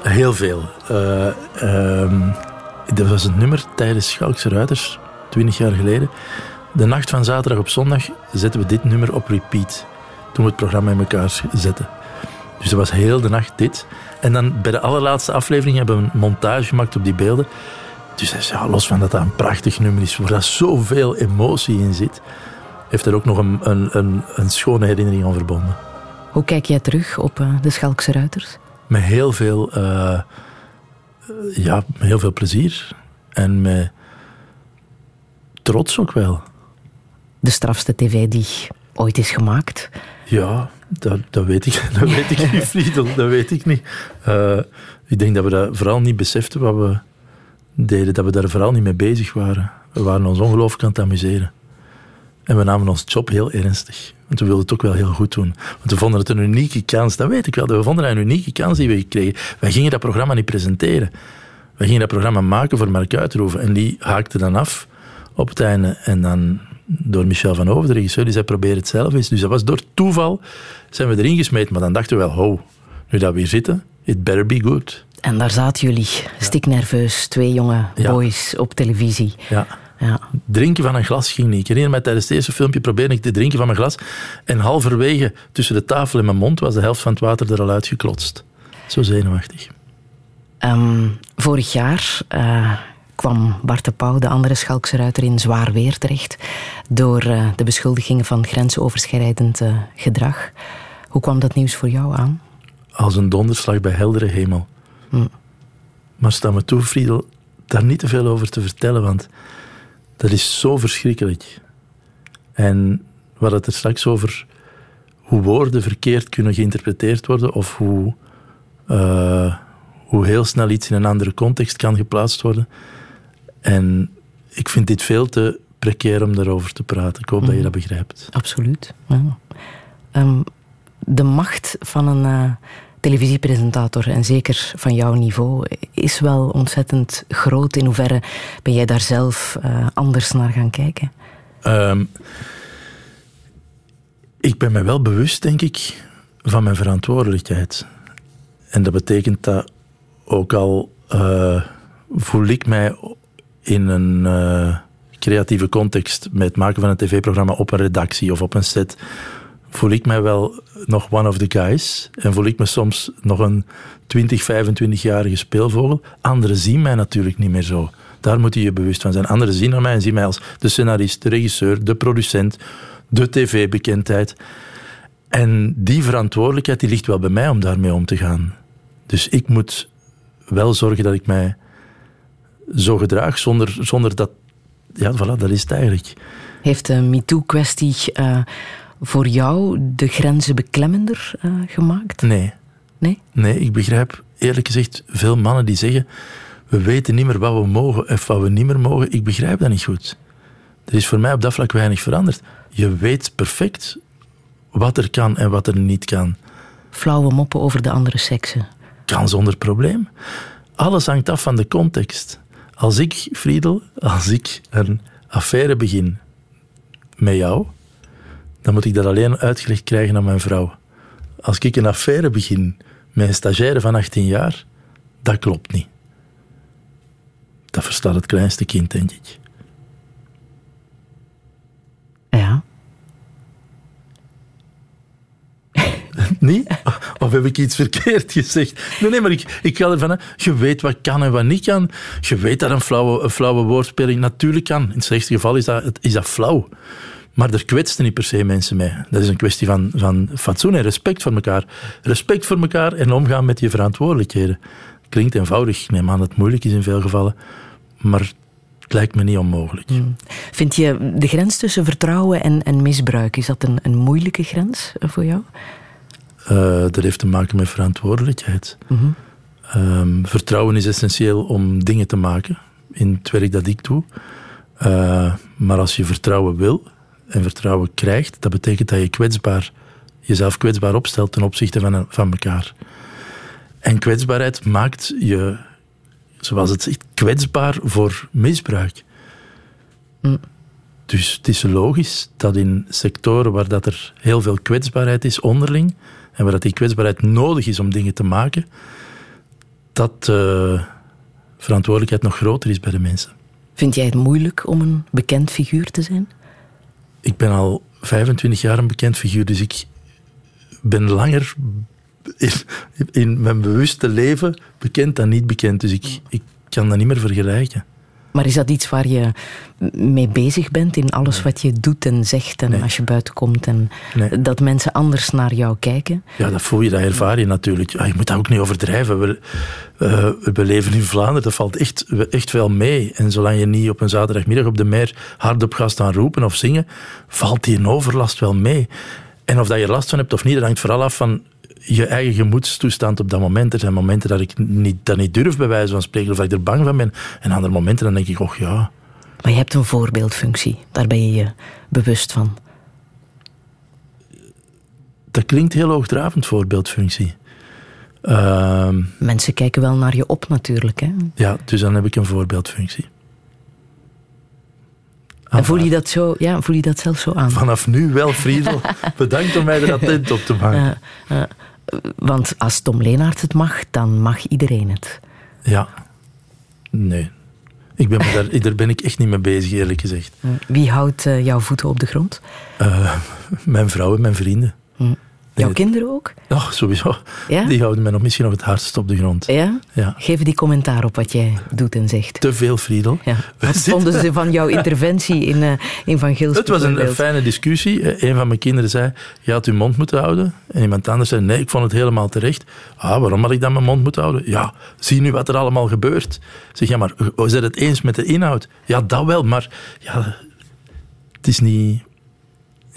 [SPEAKER 2] Heel veel. Uh, dat was het nummer tijdens Schalkse Ruiters, twintig jaar geleden. De nacht van zaterdag op zondag zetten we dit nummer op repeat. Toen we het programma in elkaar zetten. Dus dat was heel de nacht dit. En dan bij de allerlaatste aflevering hebben we een montage gemaakt op die beelden. Dus ja, los van dat dat een prachtig nummer is, waar zoveel emotie in zit, heeft er ook nog een, een, een, een schone herinnering aan verbonden.
[SPEAKER 3] Hoe kijk jij terug op uh, de Schalkse Ruiters?
[SPEAKER 2] Met heel veel, uh, ja, met heel veel plezier. En met trots ook wel.
[SPEAKER 3] De strafste tv die ooit is gemaakt?
[SPEAKER 2] Ja, dat, dat weet ik, dat weet ik niet, Friedel. Dat weet ik niet. Uh, ik denk dat we dat vooral niet beseften wat we deden, dat we daar vooral niet mee bezig waren. We waren ons ongelooflijk aan het amuseren. En we namen ons job heel ernstig. Want we wilden het ook wel heel goed doen. Want we vonden het een unieke kans, dat weet ik wel. We vonden het een unieke kans die we kregen. Wij gingen dat programma niet presenteren. Wij gingen dat programma maken voor Mark Uitroeven. En die haakte dan af op het einde. En dan door Michel van Over, de regisseur, die zei probeer het zelf eens. Dus dat was door toeval zijn we erin gesmeten. Maar dan dachten we wel, nu dat we hier zitten, it better be good.
[SPEAKER 3] En daar zaten jullie, stiknerveus, twee jonge boys op televisie.
[SPEAKER 2] Ja. ja. Drinken van een glas ging niet. Ik herinner mij tijdens het eerste filmpje probeerde ik te drinken van mijn glas. En halverwege tussen de tafel en mijn mond was de helft van het water er al uitgeklotst. Zo zenuwachtig.
[SPEAKER 3] Um, vorig jaar uh, kwam Bart de Pauw, de andere Schalkse ruiter, in zwaar weer terecht. Door uh, de beschuldigingen van grensoverschrijdend uh, gedrag. Hoe kwam dat nieuws voor jou aan?
[SPEAKER 2] Als een donderslag bij heldere hemel. Maar sta me toe, Friedel, daar niet te veel over te vertellen, want dat is zo verschrikkelijk. En hadden het er straks over hoe woorden verkeerd kunnen geïnterpreteerd worden of hoe, uh, hoe heel snel iets in een andere context kan geplaatst worden. En ik vind dit veel te precair om daarover te praten. Ik hoop mm. dat je dat begrijpt.
[SPEAKER 3] Absoluut. Ja. Um, de macht van een uh, televisiepresentator, en zeker van jouw niveau, is wel ontzettend groot. In hoeverre ben jij daar zelf uh, anders naar gaan kijken?
[SPEAKER 2] Um, ik ben me wel bewust, denk ik, van mijn verantwoordelijkheid. En dat betekent dat ook al uh, voel ik mij in een eh, creatieve context met het maken van een tv-programma op een redactie of op een set, voel ik mij wel nog one of the guys. En voel ik me soms nog een 20, 25-jarige speelvogel. Anderen zien mij natuurlijk niet meer zo. Daar moet je je bewust van zijn. Anderen zien naar mij en zien mij als de scenarist, de regisseur, de producent, de tv-bekendheid. En die verantwoordelijkheid die ligt wel bij mij om daarmee om te gaan. Dus ik moet wel zorgen dat ik mij zo gedraag zonder, zonder dat... Ja, voilà, dat is het eigenlijk.
[SPEAKER 3] Heeft de MeToo-kwestie uh, voor jou de grenzen beklemmender uh, gemaakt?
[SPEAKER 2] Nee.
[SPEAKER 3] Nee?
[SPEAKER 2] Nee, ik begrijp eerlijk gezegd veel mannen die zeggen we weten niet meer wat we mogen of wat we niet meer mogen. Ik begrijp dat niet goed. Er is voor mij op dat vlak weinig veranderd. Je weet perfect wat er kan en wat er niet kan.
[SPEAKER 3] Flauwe moppen over de andere seksen.
[SPEAKER 2] Kan zonder probleem. Alles hangt af van de context. Als ik, Friedel, als ik een affaire begin met jou, dan moet ik dat alleen uitgelegd krijgen aan mijn vrouw. Als ik een affaire begin met een stagiaire van 18 jaar, dat klopt niet. Dat verstaat het kleinste kind, denk ik.
[SPEAKER 3] Ja.
[SPEAKER 2] niet? Of heb ik iets verkeerd gezegd? Nee, nee, maar ik, ik ga ervan uit. Je weet wat kan en wat niet kan. Je weet dat een flauwe, een flauwe woordspeling natuurlijk kan. In het slechtste geval is dat, is dat flauw. Maar er kwetsten niet per se mensen mee. Dat is een kwestie van, van fatsoen en respect voor elkaar. Respect voor elkaar en omgaan met je verantwoordelijkheden. Klinkt eenvoudig. Ik neem aan dat het moeilijk is in veel gevallen. Maar het lijkt me niet onmogelijk. Hmm.
[SPEAKER 3] Vind je de grens tussen vertrouwen en, en misbruik, is dat een, een moeilijke grens voor jou?
[SPEAKER 2] Uh, dat heeft te maken met verantwoordelijkheid. Mhm. Ehm, vertrouwen is essentieel om dingen te maken in het werk dat ik doe. Uh, maar als je vertrouwen wil en vertrouwen krijgt, dat betekent dat je kwetsbaar, jezelf kwetsbaar opstelt ten opzichte van, van elkaar. En kwetsbaarheid maakt je, zoals het zegt, kwetsbaar voor misbruik. Mm. Dus het is logisch dat in sectoren waar dat er heel veel kwetsbaarheid is onderling, en waar dat die kwetsbaarheid nodig is om dingen te maken, dat de uh, verantwoordelijkheid nog groter is bij de mensen.
[SPEAKER 3] Vind jij het moeilijk om een bekend figuur te zijn?
[SPEAKER 2] Ik ben al 25 jaar een bekend figuur, dus ik ben langer in, mijn bewuste leven bekend dan niet bekend. Dus ik, ik kan dat niet meer vergelijken.
[SPEAKER 3] Maar is dat iets waar je mee bezig bent in alles wat je doet en zegt en als je buiten komt en dat mensen anders naar jou kijken?
[SPEAKER 2] Ja, dat voel je, dat ervaar je natuurlijk. je moet dat ook niet overdrijven. We, uh, we leven in Vlaanderen, dat valt echt, echt wel mee. En zolang je niet op een zaterdagmiddag op de meer hardop gaat staan roepen of zingen, valt die een overlast wel mee. En of dat je last van hebt of niet, dat hangt vooral af van je eigen gemoedstoestand op dat moment. Er zijn momenten dat ik niet, dat niet durf, bij wijze van spreken, of dat ik er bang van ben. En andere momenten dan denk ik, och ja.
[SPEAKER 3] Maar je hebt een voorbeeldfunctie, daar ben je je bewust van.
[SPEAKER 2] Dat klinkt heel hoogdravend, voorbeeldfunctie.
[SPEAKER 3] Uh, Mensen kijken wel naar je op natuurlijk. Hè?
[SPEAKER 2] Ja, dus dan heb ik een voorbeeldfunctie.
[SPEAKER 3] En voel je, dat zo, ja, voel je dat zelf zo aan?
[SPEAKER 2] Vanaf nu wel, Friedel. Bedankt om mij er attent op te maken. Uh, uh,
[SPEAKER 3] want als Tom Leenaert het mag, dan mag iedereen het.
[SPEAKER 2] Ja. Nee. Ik ben daar, daar ben ik echt niet mee bezig, eerlijk gezegd.
[SPEAKER 3] Wie houdt uh, jouw voeten op de grond?
[SPEAKER 2] Uh, mijn vrouw en mijn vrienden.
[SPEAKER 3] Jouw kinderen ook?
[SPEAKER 2] Oh, sowieso. Ja? Die houden mij nog misschien nog het hardst op de grond.
[SPEAKER 3] Ja? ja? Geven die commentaar op wat jij doet en zegt?
[SPEAKER 2] Te veel, Friedel. Ja.
[SPEAKER 3] Wat vonden ze van jouw interventie in, uh, in Van Gils?
[SPEAKER 2] Het was een, een, fijne discussie. Een van mijn kinderen zei, je had je mond moeten houden. En iemand anders zei, nee, ik vond het helemaal terecht. Ah, waarom had ik dan mijn mond moeten houden? Ja, zie nu wat er allemaal gebeurt. Zeg, ja, maar zijn het eens met de inhoud? Ja, dat wel, maar ja, het is niet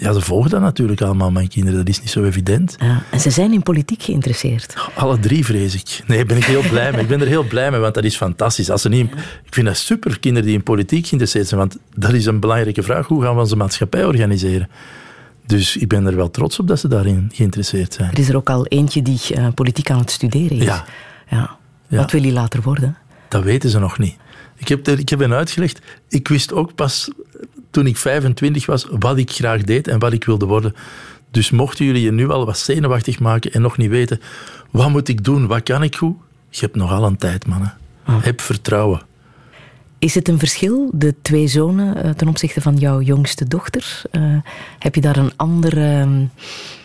[SPEAKER 2] ja, ze volgen dat natuurlijk allemaal, mijn kinderen. Dat is niet zo evident.
[SPEAKER 3] Ja, en ze zijn in politiek geïnteresseerd.
[SPEAKER 2] Alle drie, vrees ik. Nee, ben ik heel blij mee. Ik ben er heel blij mee, want dat is fantastisch. Als ze niet, Ik vind dat super, kinderen die in politiek geïnteresseerd zijn. Want dat is een belangrijke vraag. Hoe gaan we onze maatschappij organiseren? Dus ik ben er wel trots op dat ze daarin geïnteresseerd zijn.
[SPEAKER 3] Er is er ook al eentje die uh, politiek aan het studeren is.
[SPEAKER 2] Ja.
[SPEAKER 3] ja. Wat wil hij later worden?
[SPEAKER 2] Dat weten ze nog niet. Ik heb, ik heb hen uitgelegd. Ik wist ook pas toen ik 25 was wat ik graag deed en wat ik wilde worden. Dus mochten jullie je nu al wat zenuwachtig maken en nog niet weten wat moet ik doen, wat kan ik goed, je hebt nog al een tijd, mannen. Ah. Heb vertrouwen.
[SPEAKER 11] Is het een verschil, de twee zonen, eh, ten opzichte van jouw jongste dochter? Eh, heb je daar een andere ehm,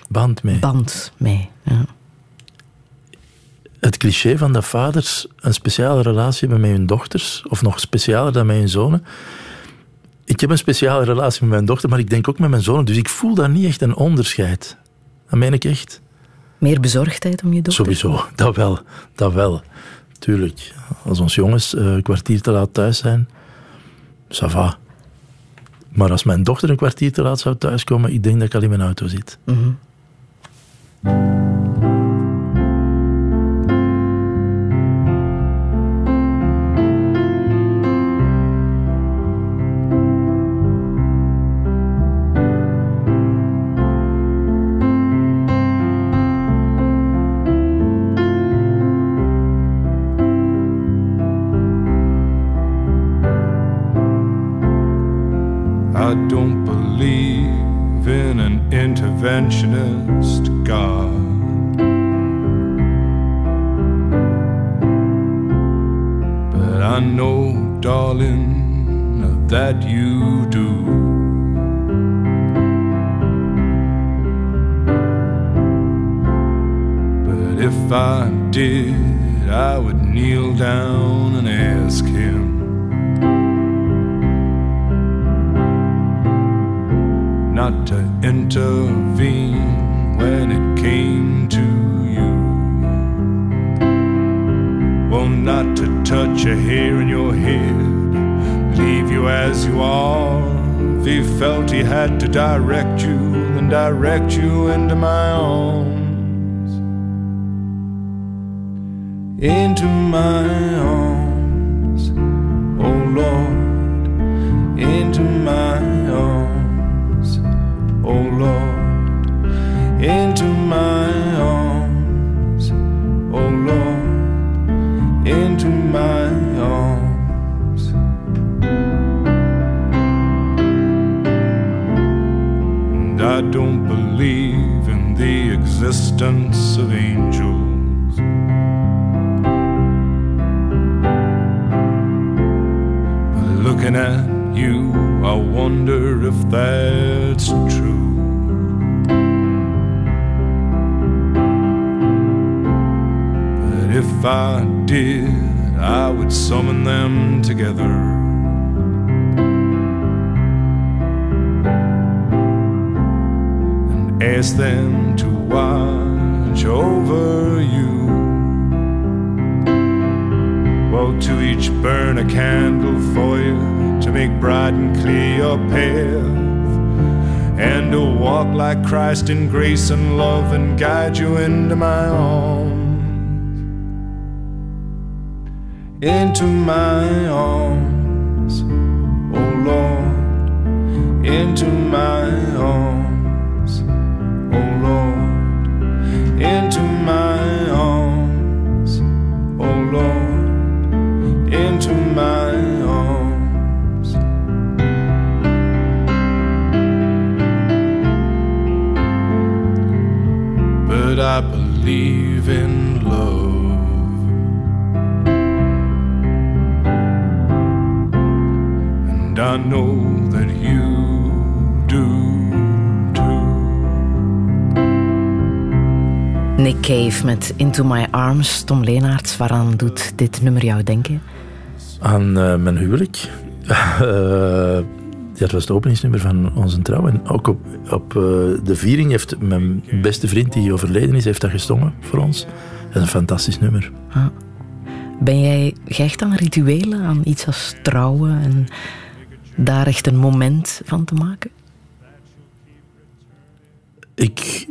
[SPEAKER 2] Band mee.
[SPEAKER 11] band mee? Ja.
[SPEAKER 2] het cliché van dat vaders een speciale relatie hebben met hun dochters, of nog specialer dan met hun zonen. Ik heb een speciale relatie met mijn dochter, maar ik denk ook met mijn zonen, dus ik voel daar niet echt een onderscheid. Dat meen ik echt.
[SPEAKER 11] Meer bezorgdheid om je dochter?
[SPEAKER 2] Sowieso, dat wel. Dat wel. Tuurlijk. Als ons jongens eh, een kwartier te laat thuis zijn, ça va. Maar als mijn dochter een kwartier te laat zou thuiskomen, ik denk dat ik al in mijn auto zit.
[SPEAKER 11] Mhm.
[SPEAKER 3] Believe in love. And I know that you do too.
[SPEAKER 11] Nick Cave met Into My Arms. Tom Leenaerts, waaraan doet dit nummer jou denken?
[SPEAKER 2] Aan eh, mijn huwelijk. Dat was het openingsnummer van onze trouw. En ook op, op eh, de viering heeft mijn beste vriend die overleden is, heeft dat gezongen voor ons. Dat is een fantastisch nummer.
[SPEAKER 11] Ah. Ben jij gehecht aan rituelen, aan iets als trouwen en daar echt een moment van te maken?
[SPEAKER 2] Ik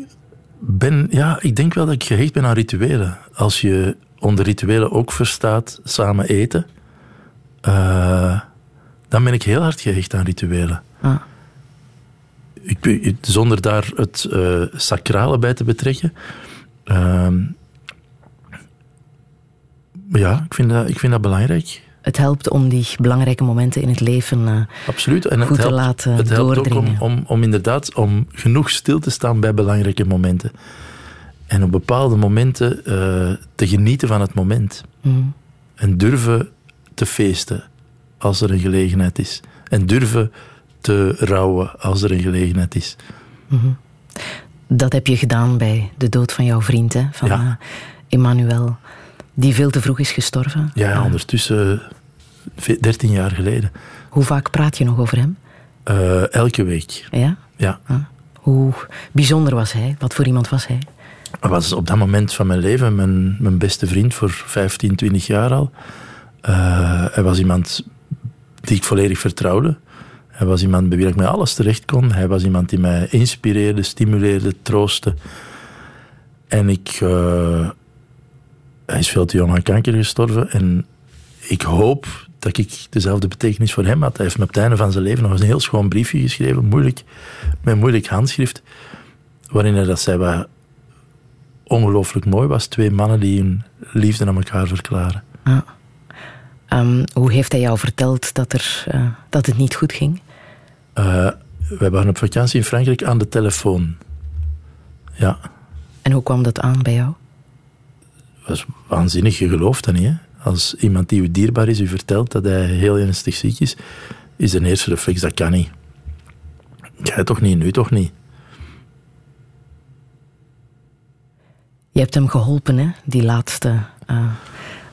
[SPEAKER 2] ben, ja, ik denk wel dat ik gehecht ben aan rituelen. Als je onder rituelen ook verstaat samen eten, eh, dan ben ik heel hard gehecht aan rituelen.
[SPEAKER 11] Ah.
[SPEAKER 2] Ik, ben- zonder daar het eh, sacrale bij te betrekken. Ehm, ja, ik vind, dat, ik vind dat belangrijk.
[SPEAKER 11] Het helpt om die belangrijke momenten in het leven eh,
[SPEAKER 2] Absoluut. En
[SPEAKER 11] goed
[SPEAKER 2] het
[SPEAKER 11] te laten
[SPEAKER 2] het helpt ook om, om inderdaad om genoeg stil te staan bij belangrijke momenten. En op bepaalde momenten eh, te genieten van het moment.
[SPEAKER 11] Mm.
[SPEAKER 2] En durven te feesten als er een gelegenheid is. En durven te rouwen als er een gelegenheid is.
[SPEAKER 3] Mhm. Dat heb je gedaan bij de dood van jouw vriend, hè, van
[SPEAKER 2] Ja.
[SPEAKER 3] eh, Emmanuel, die veel te vroeg is gestorven.
[SPEAKER 2] Ja, ondertussen ve- 13 jaar geleden.
[SPEAKER 3] Hoe vaak praat je nog over hem?
[SPEAKER 2] Eh, elke week.
[SPEAKER 3] Ja?
[SPEAKER 2] Ja.
[SPEAKER 3] Hoe bijzonder was hij? Wat voor iemand was hij?
[SPEAKER 2] Hij was op dat moment van mijn leven mijn, mijn beste vriend voor 15, 20 jaar al. Eh, hij was iemand die ik volledig vertrouwde. Hij was iemand bij wie ik met alles terecht kon. Hij was iemand die mij inspireerde, stimuleerde, troostte. En ik... eh, hij is veel te jong aan kanker gestorven. En ik hoop dat ik dezelfde betekenis voor hem had. Hij heeft me op het einde van zijn leven nog eens een heel schoon briefje geschreven. Moeilijk, met moeilijk handschrift. Waarin hij dat zei wat ongelooflijk mooi was. Twee mannen die hun liefde aan elkaar verklaren.
[SPEAKER 3] Ah. Ehm, hoe heeft hij jou verteld dat, er, eh, dat het niet goed ging?
[SPEAKER 2] Eh, wij waren op vakantie in Frankrijk aan de telefoon. Ja,
[SPEAKER 3] En hoe kwam dat aan bij jou?
[SPEAKER 2] dat was waanzinnig. Je gelooft dat niet. Hè? Als iemand die u dierbaar is, u vertelt dat hij heel ernstig ziek is, is de eerste reflex, dat kan niet. Jij toch niet, nu toch niet.
[SPEAKER 3] Je hebt hem geholpen, hè, die laatste eh,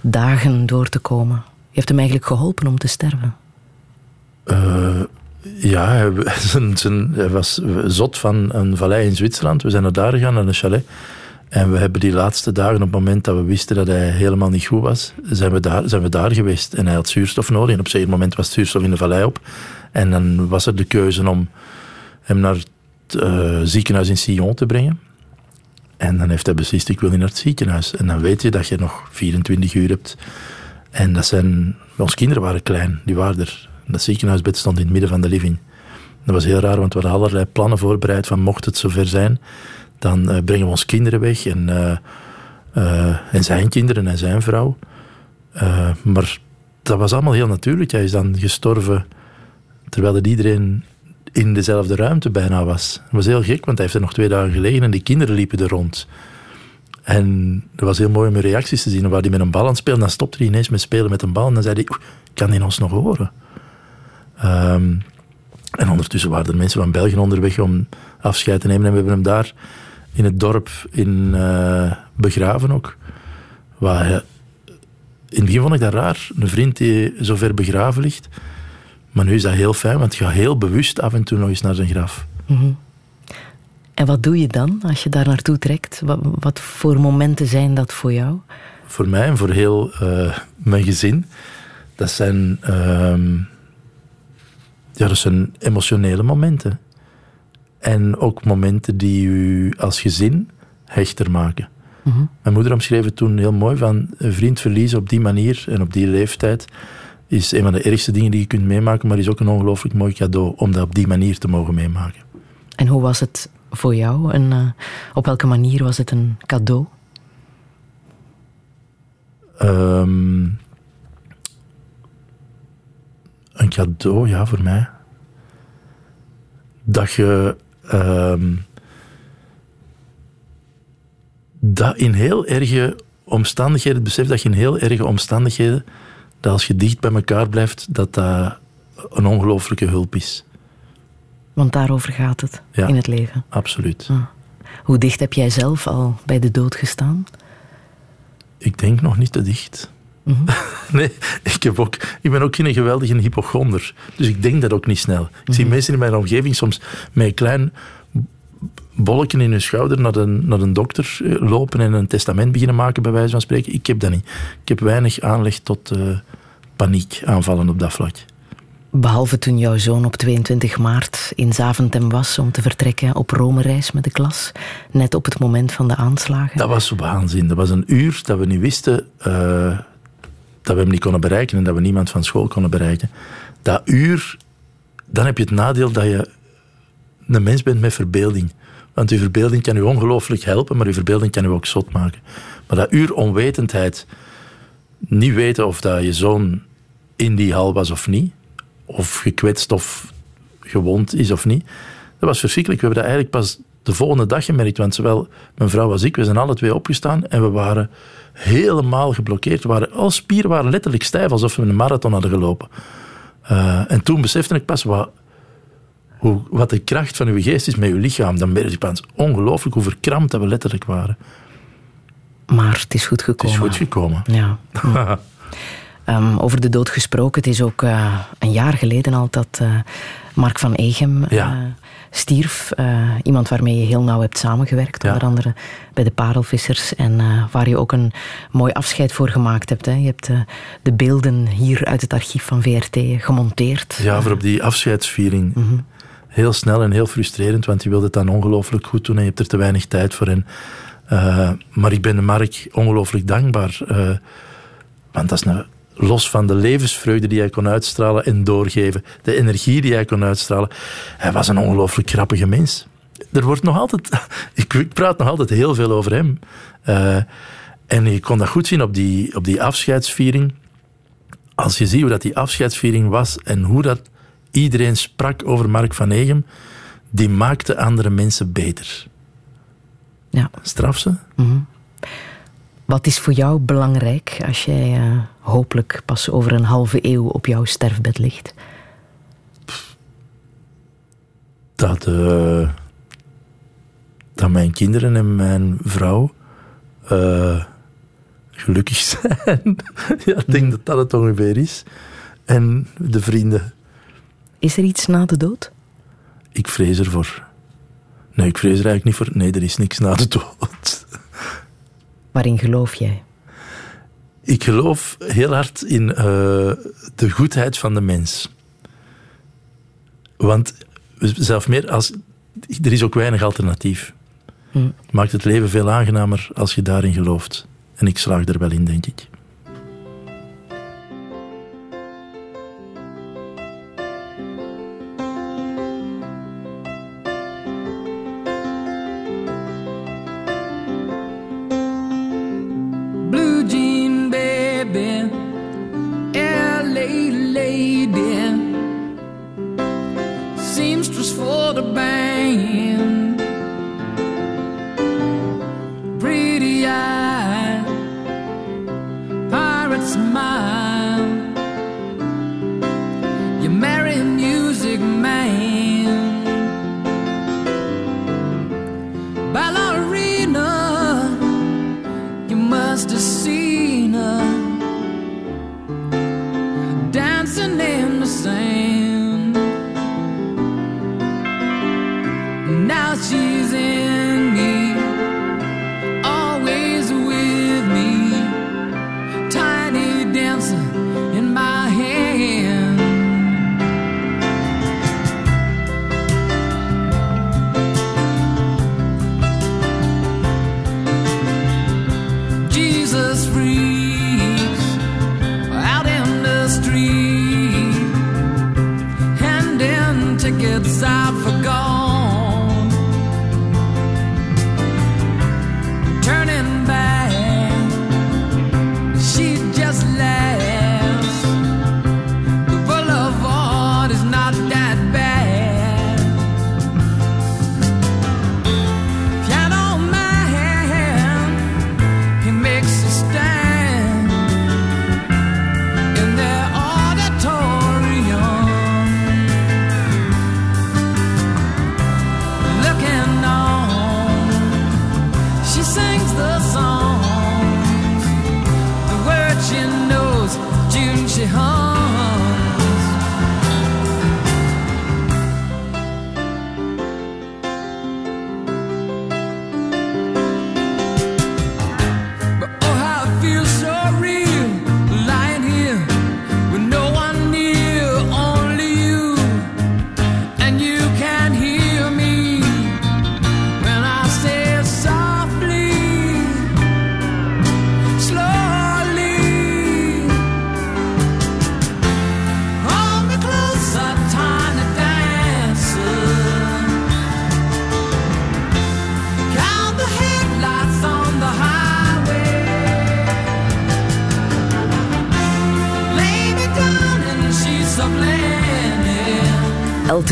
[SPEAKER 3] dagen door te komen. Hebt hem eigenlijk geholpen om te sterven.
[SPEAKER 2] Eh, ja, hij, zijn, was zot van een vallei in Zwitserland. We zijn naar daar gegaan, naar een chalet. En we hebben die laatste dagen, op het moment dat we wisten dat hij helemaal niet goed was, zijn we daar, zijn we daar geweest. En hij had zuurstof nodig. En op zeker moment was zuurstof in de vallei op. En dan was er de keuze om hem naar het eh, ziekenhuis in Sion te brengen. En dan heeft hij beslist, ik wil niet naar het ziekenhuis. En dan weet je dat je nog 24 uur hebt. En dat zijn... Onze kinderen waren klein, die waren er. Dat ziekenhuisbed stond in het midden van de living. Dat was heel raar, want we hadden allerlei plannen voorbereid van mocht het zover zijn, dan eh, brengen we onze kinderen weg en, eh, eh, en zijn kinderen en zijn vrouw. Maar dat was allemaal heel natuurlijk. Hij is dan gestorven terwijl het iedereen in dezelfde ruimte bijna was. Dat was heel gek, want hij heeft er nog twee dagen gelegen en die kinderen liepen er rond. En dat was heel mooi om hun reacties te zien. Waar hij met een bal aan het spelen, dan stopte hij ineens met spelen met een bal. En dan zei hij, "Oeh, kan hij ons nog horen? Ehm, en ondertussen waren er mensen van België onderweg om afscheid te nemen. En we hebben hem daar in het dorp in, eh, begraven ook. Waar hij- in het begin vond ik dat raar. Een vriend die zo ver begraven ligt. Maar nu is dat heel fijn, want je gaat heel bewust af en toe nog eens naar zijn graf.
[SPEAKER 3] Mhm. En wat doe je dan als je daar naartoe trekt? Wat, wat voor momenten zijn dat voor jou?
[SPEAKER 2] voor mij en voor heel eh, mijn gezin, dat zijn, ehm, ja, dat zijn emotionele momenten. En ook momenten die u als gezin hechter maken.
[SPEAKER 3] Mhm.
[SPEAKER 2] Mijn moeder omschreef het toen heel mooi van een vriend verliezen op die manier en op die leeftijd is een van de ergste dingen die je kunt meemaken, maar is ook een ongelooflijk mooi cadeau om dat op die manier te mogen meemaken.
[SPEAKER 3] En hoe was het voor jou? En eh, op welke manier was het een cadeau?
[SPEAKER 2] Ehm, een cadeau, ja, voor mij. Dat je ehm, dat in heel erge omstandigheden, het besef dat je in heel erge omstandigheden, dat als je dicht bij elkaar blijft, dat dat een ongelooflijke hulp is.
[SPEAKER 3] Want daarover gaat het
[SPEAKER 2] Ja.
[SPEAKER 3] in het leven.
[SPEAKER 2] Absoluut.
[SPEAKER 3] Hoe dicht heb jij zelf al bij de dood gestaan?
[SPEAKER 2] Ik denk nog niet te dicht. nee, ik, heb ook, ik ben ook geen geweldige hypochonder. Dus ik denk dat ook niet snel. Ik zie mensen in mijn omgeving soms met een klein bolletje in hun schouder naar de, naar de dokter eh, lopen en een testament beginnen maken, bij wijze van spreken. Ik heb dat niet. Ik heb weinig aanleg tot eh, paniek aanvallen op dat vlak.
[SPEAKER 3] Behalve toen jouw zoon op 22 maart in Zaventem was om te vertrekken op Rome-reis met de klas, net op het moment van de aanslagen.
[SPEAKER 2] Dat was waanzin. Dat was een uur dat we niet wisten eh, dat we hem niet konden bereiken en dat we niemand van school konden bereiken. Dat uur, dan heb je het nadeel dat je een mens bent met verbeelding. Want je verbeelding kan je ongelooflijk helpen, maar je verbeelding kan je ook zot maken. Maar dat uur onwetendheid, niet weten of dat je zoon in die hal was of niet, of gekwetst of gewond is of niet, dat was verschrikkelijk. We hebben dat eigenlijk pas de volgende dag gemerkt, want zowel mijn vrouw als ik, we zijn alle twee opgestaan en we waren helemaal geblokkeerd. We waren, alle spieren waren letterlijk stijf, alsof we een marathon hadden gelopen.
[SPEAKER 12] Eh, en toen besefte ik pas wat, hoe, wat de kracht van uw geest is met uw lichaam. Dan merkte ik pas ongelooflijk hoe verkrampt dat we letterlijk waren.
[SPEAKER 3] Maar het is goed
[SPEAKER 12] Het
[SPEAKER 3] gekomen.
[SPEAKER 12] is goed gekomen.
[SPEAKER 3] Ja. Ehm, over de dood gesproken, het is ook eh, een jaar geleden al dat eh, Mark van Egem
[SPEAKER 12] Ja.
[SPEAKER 3] stierf. Eh, iemand waarmee je heel nauw hebt samengewerkt,
[SPEAKER 12] Ja.
[SPEAKER 3] onder andere bij de Parelvissers. En waar je ook een mooi afscheid voor gemaakt hebt. Hè. Je hebt de beelden hier uit het archief van VRT gemonteerd.
[SPEAKER 12] Ja, voor op die afscheidsviering. Heel snel en heel frustrerend, want je wilde het dan ongelooflijk goed doen en je hebt er te weinig tijd voor. En, maar ik ben de Mark ongelooflijk dankbaar. want dat is nou, los van de levensvreugde die hij kon uitstralen en doorgeven, de energie die hij kon uitstralen. Hij was een ongelooflijk grappige mens. Er wordt nog altijd, ik, praat nog altijd heel veel over hem. Eh, en je kon dat goed zien op die, op die afscheidsviering als je ziet hoe dat die afscheidsviering was en hoe dat iedereen sprak over Mark van Egem, die maakte andere mensen beter.
[SPEAKER 3] Ja.
[SPEAKER 12] Straf ze?
[SPEAKER 3] Mhm. Wat is voor jou belangrijk als jij eh, hopelijk pas over een halve eeuw op jouw sterfbed ligt?
[SPEAKER 12] Dat, eh, dat mijn kinderen en mijn vrouw eh, gelukkig zijn. ja, ik denk dat dat het ongeveer is. En de vrienden.
[SPEAKER 3] Is er iets na de dood?
[SPEAKER 12] Ik vrees ervoor. Nee, ik vrees er eigenlijk niet voor. Nee, er is niks na de dood.
[SPEAKER 3] Waarin geloof jij?
[SPEAKER 12] Ik geloof heel hard in eh, de goedheid van de mens. Want zelf meer als. Er is ook weinig alternatief.
[SPEAKER 3] Hm.
[SPEAKER 12] Het maakt het leven veel aangenamer als je daarin gelooft. En ik slaag er wel in, denk ik.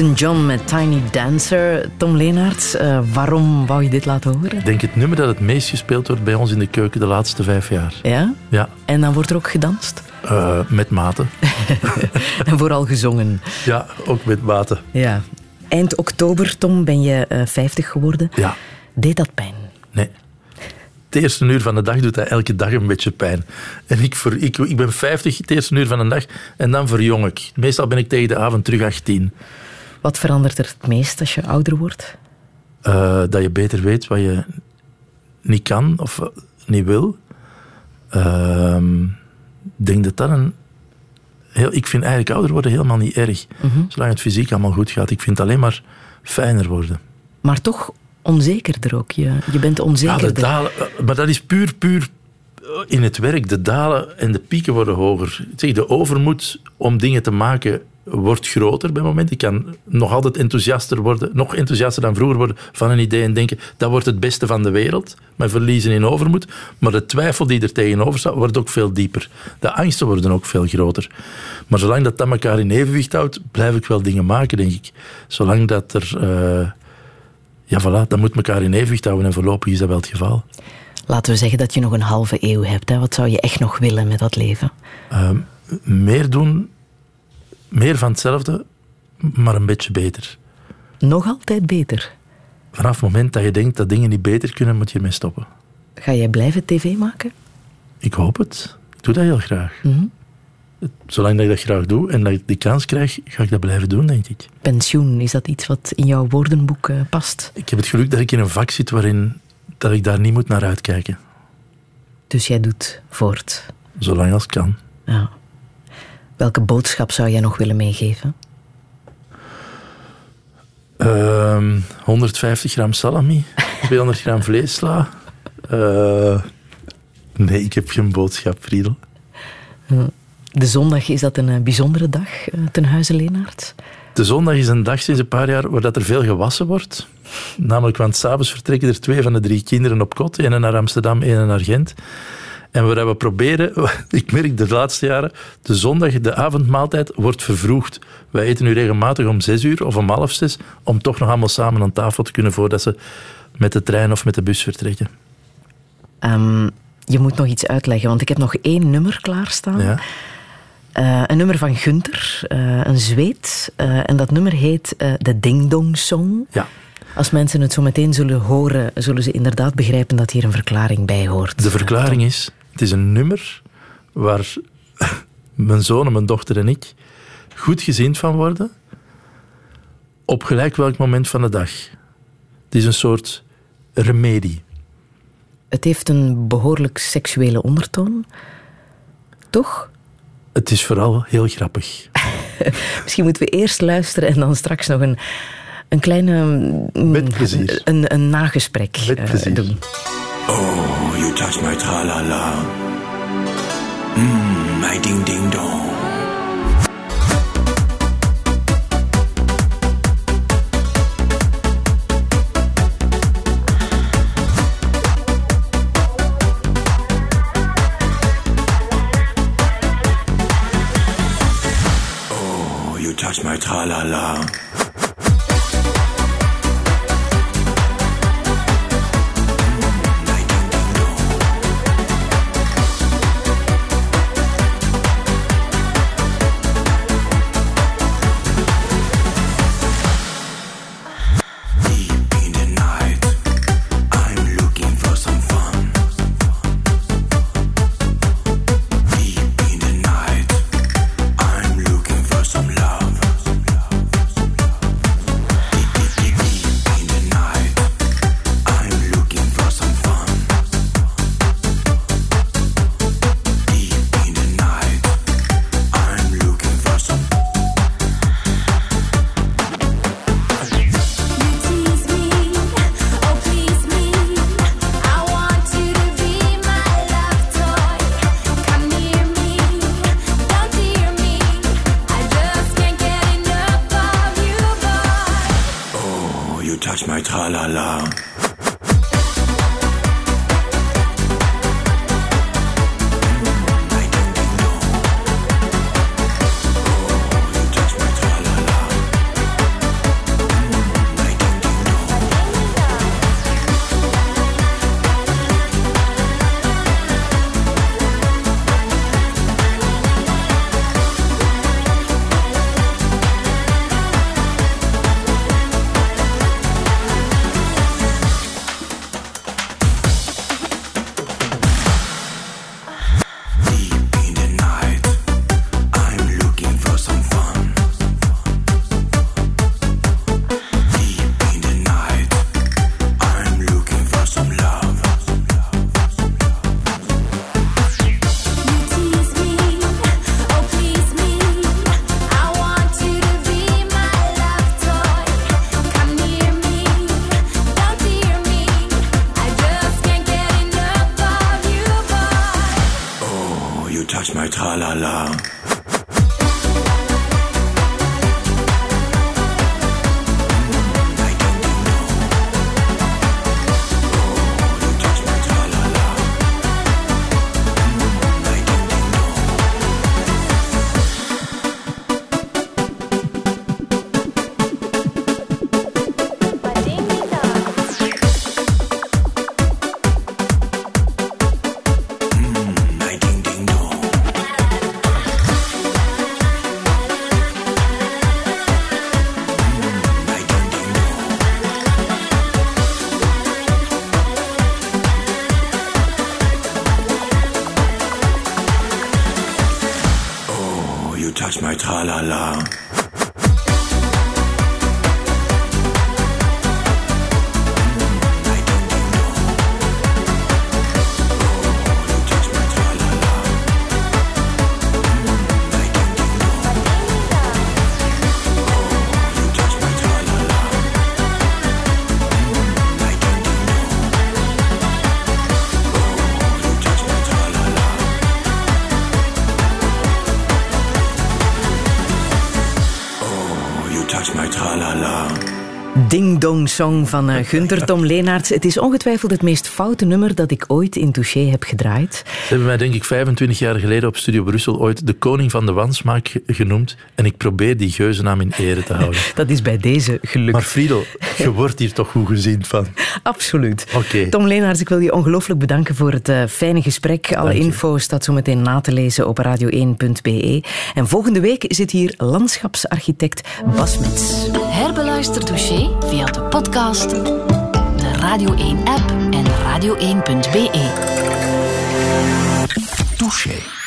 [SPEAKER 3] Elton John met Tiny Dancer. Tom Leenaerts, eh, waarom wou je dit laten horen?
[SPEAKER 12] Ik denk het nummer dat het meest gespeeld wordt bij ons in de keuken de laatste vijf jaar.
[SPEAKER 3] Ja?
[SPEAKER 12] Ja.
[SPEAKER 3] En dan wordt er ook gedanst?
[SPEAKER 2] Eh, met mate.
[SPEAKER 3] En vooral gezongen.
[SPEAKER 2] Ja, ook met mate.
[SPEAKER 3] Ja. Eind oktober, Tom, ben je eh, 50 geworden.
[SPEAKER 2] Ja.
[SPEAKER 3] Deed dat pijn?
[SPEAKER 2] Nee. Het eerste uur van de dag doet dat elke dag een beetje pijn. En ik, voor, ik, ik ben 50 het eerste uur van de dag en dan verjong ik. Meestal ben ik tegen de avond terug 18.
[SPEAKER 3] Wat verandert er het meest als je ouder wordt?
[SPEAKER 2] Eh, dat je beter weet wat je niet kan of eh, niet wil. Ehm, Ik denk dat dat een... Heel, ik vind eigenlijk ouder worden helemaal niet erg.
[SPEAKER 3] Mhm.
[SPEAKER 2] Zolang het fysiek allemaal goed gaat. Ik vind het alleen maar fijner worden.
[SPEAKER 3] Maar toch onzekerder ook. Je, je bent
[SPEAKER 2] Ja,
[SPEAKER 3] onzekerder.
[SPEAKER 2] de dalen, eh, maar dat is puur, puur in het werk. De dalen en de pieken worden hoger. Zeg, de overmoed om dingen te maken wordt groter bij moment. Ik kan nog altijd enthousiaster worden, nog enthousiaster dan vroeger worden van een idee en denken dat wordt het beste van de wereld. Maar verliezen in overmoed. Maar de twijfel die er tegenover staat, wordt ook veel dieper. De angsten worden ook veel groter. Maar zolang dat dat elkaar in evenwicht houdt, blijf ik wel dingen maken, denk ik. Zolang dat er... eh, ja, voilà, dat moet elkaar in evenwicht houden en voorlopig is dat wel het geval.
[SPEAKER 3] Laten we zeggen dat je nog een halve eeuw hebt. Hè. Wat zou je echt nog willen met dat leven?
[SPEAKER 2] Ehm, meer doen, meer van hetzelfde, maar een beetje beter.
[SPEAKER 3] Nog altijd beter.
[SPEAKER 2] Vanaf het moment dat je denkt dat dingen niet beter kunnen, moet je ermee stoppen.
[SPEAKER 3] Ga jij blijven tv maken?
[SPEAKER 2] Ik hoop het. Ik doe dat heel graag.
[SPEAKER 3] Mhm.
[SPEAKER 2] Zolang dat ik dat graag doe en dat ik die kans krijg, ga ik dat blijven doen, denk ik.
[SPEAKER 3] Pensioen, is dat iets wat in jouw woordenboek eh, past?
[SPEAKER 2] Ik heb het geluk dat ik in een vak zit waarin dat ik daar niet moet naar uitkijken.
[SPEAKER 3] Dus jij doet voort.
[SPEAKER 2] Zolang als kan.
[SPEAKER 3] Ja. Welke boodschap zou jij nog willen meegeven?
[SPEAKER 2] Ehm, 150 gram salami, 200 gram vleessla. Eh, nee, ik heb geen boodschap, Friedel.
[SPEAKER 3] De zondag, is dat een eh, bijzondere dag eh, ten huize Leenaert?
[SPEAKER 2] De zondag is een dag sinds een paar jaar waar dat er veel gewassen wordt. Namelijk, want s'avonds vertrekken er twee van de drie kinderen op kot. Eén naar Amsterdam, één naar Gent. En waar we proberen, ik merk de laatste jaren, de zondag, de avondmaaltijd wordt vervroegd. Wij eten nu regelmatig om zes uur of om half zes, om toch nog allemaal samen aan tafel te kunnen voordat ze met de trein of met de bus vertrekken.
[SPEAKER 3] Ehm, je moet nog iets uitleggen, want ik heb nog één nummer klaarstaan.
[SPEAKER 2] Ja.
[SPEAKER 3] Eh, een nummer van Gunther, eh, een Zweed. Eh, en dat nummer heet de Ding Dong Song.
[SPEAKER 2] Ja.
[SPEAKER 3] Als mensen het zo meteen zullen horen, zullen ze inderdaad begrijpen dat hier een verklaring bij hoort.
[SPEAKER 2] De verklaring is, het is een nummer waar mijn zoon en mijn dochter en ik goed gezind van worden, op gelijk welk moment van de dag. Het is een soort remedie.
[SPEAKER 3] Het heeft een behoorlijk seksuele ondertoon. Toch?
[SPEAKER 2] Het is vooral heel grappig.
[SPEAKER 3] Misschien moeten we eerst luisteren en dan straks nog een, een kleine... mm,
[SPEAKER 2] Met plezier.
[SPEAKER 3] Een, een nagesprek
[SPEAKER 2] Met
[SPEAKER 3] eh,
[SPEAKER 2] plezier.
[SPEAKER 3] doen.
[SPEAKER 13] Oh, you touch my tra-la-la. Mmm, my ding-ding-dong. Oh, you touch my tra-la-la. Oh, you touch my tra-la-la. tralala.
[SPEAKER 3] Ding Dong Song van uh, Gunter Tom Leenaerts. Het is ongetwijfeld het meest foute nummer dat ik ooit in Touché heb gedraaid.
[SPEAKER 2] Ze hebben mij denk ik 25 jaar geleden op Studio Brussel ooit de koning van de wansmaak ge- genoemd. En ik probeer die geuzennaam in ere te houden.
[SPEAKER 3] Dat is bij deze gelukt.
[SPEAKER 2] Maar Friedel, je wordt hier toch goed gezien van.
[SPEAKER 3] Absoluut.
[SPEAKER 2] Oké.
[SPEAKER 3] Tom Leenaerts, ik wil je ongelooflijk bedanken voor het uh, fijne gesprek. Alle info staat zo meteen na te lezen op radio1.be. En volgende week zit hier landschapsarchitect Bas Mets.
[SPEAKER 14] Herbeluister Touché via de podcast, de Radio 1-app en radio1.be.
[SPEAKER 13] Touché.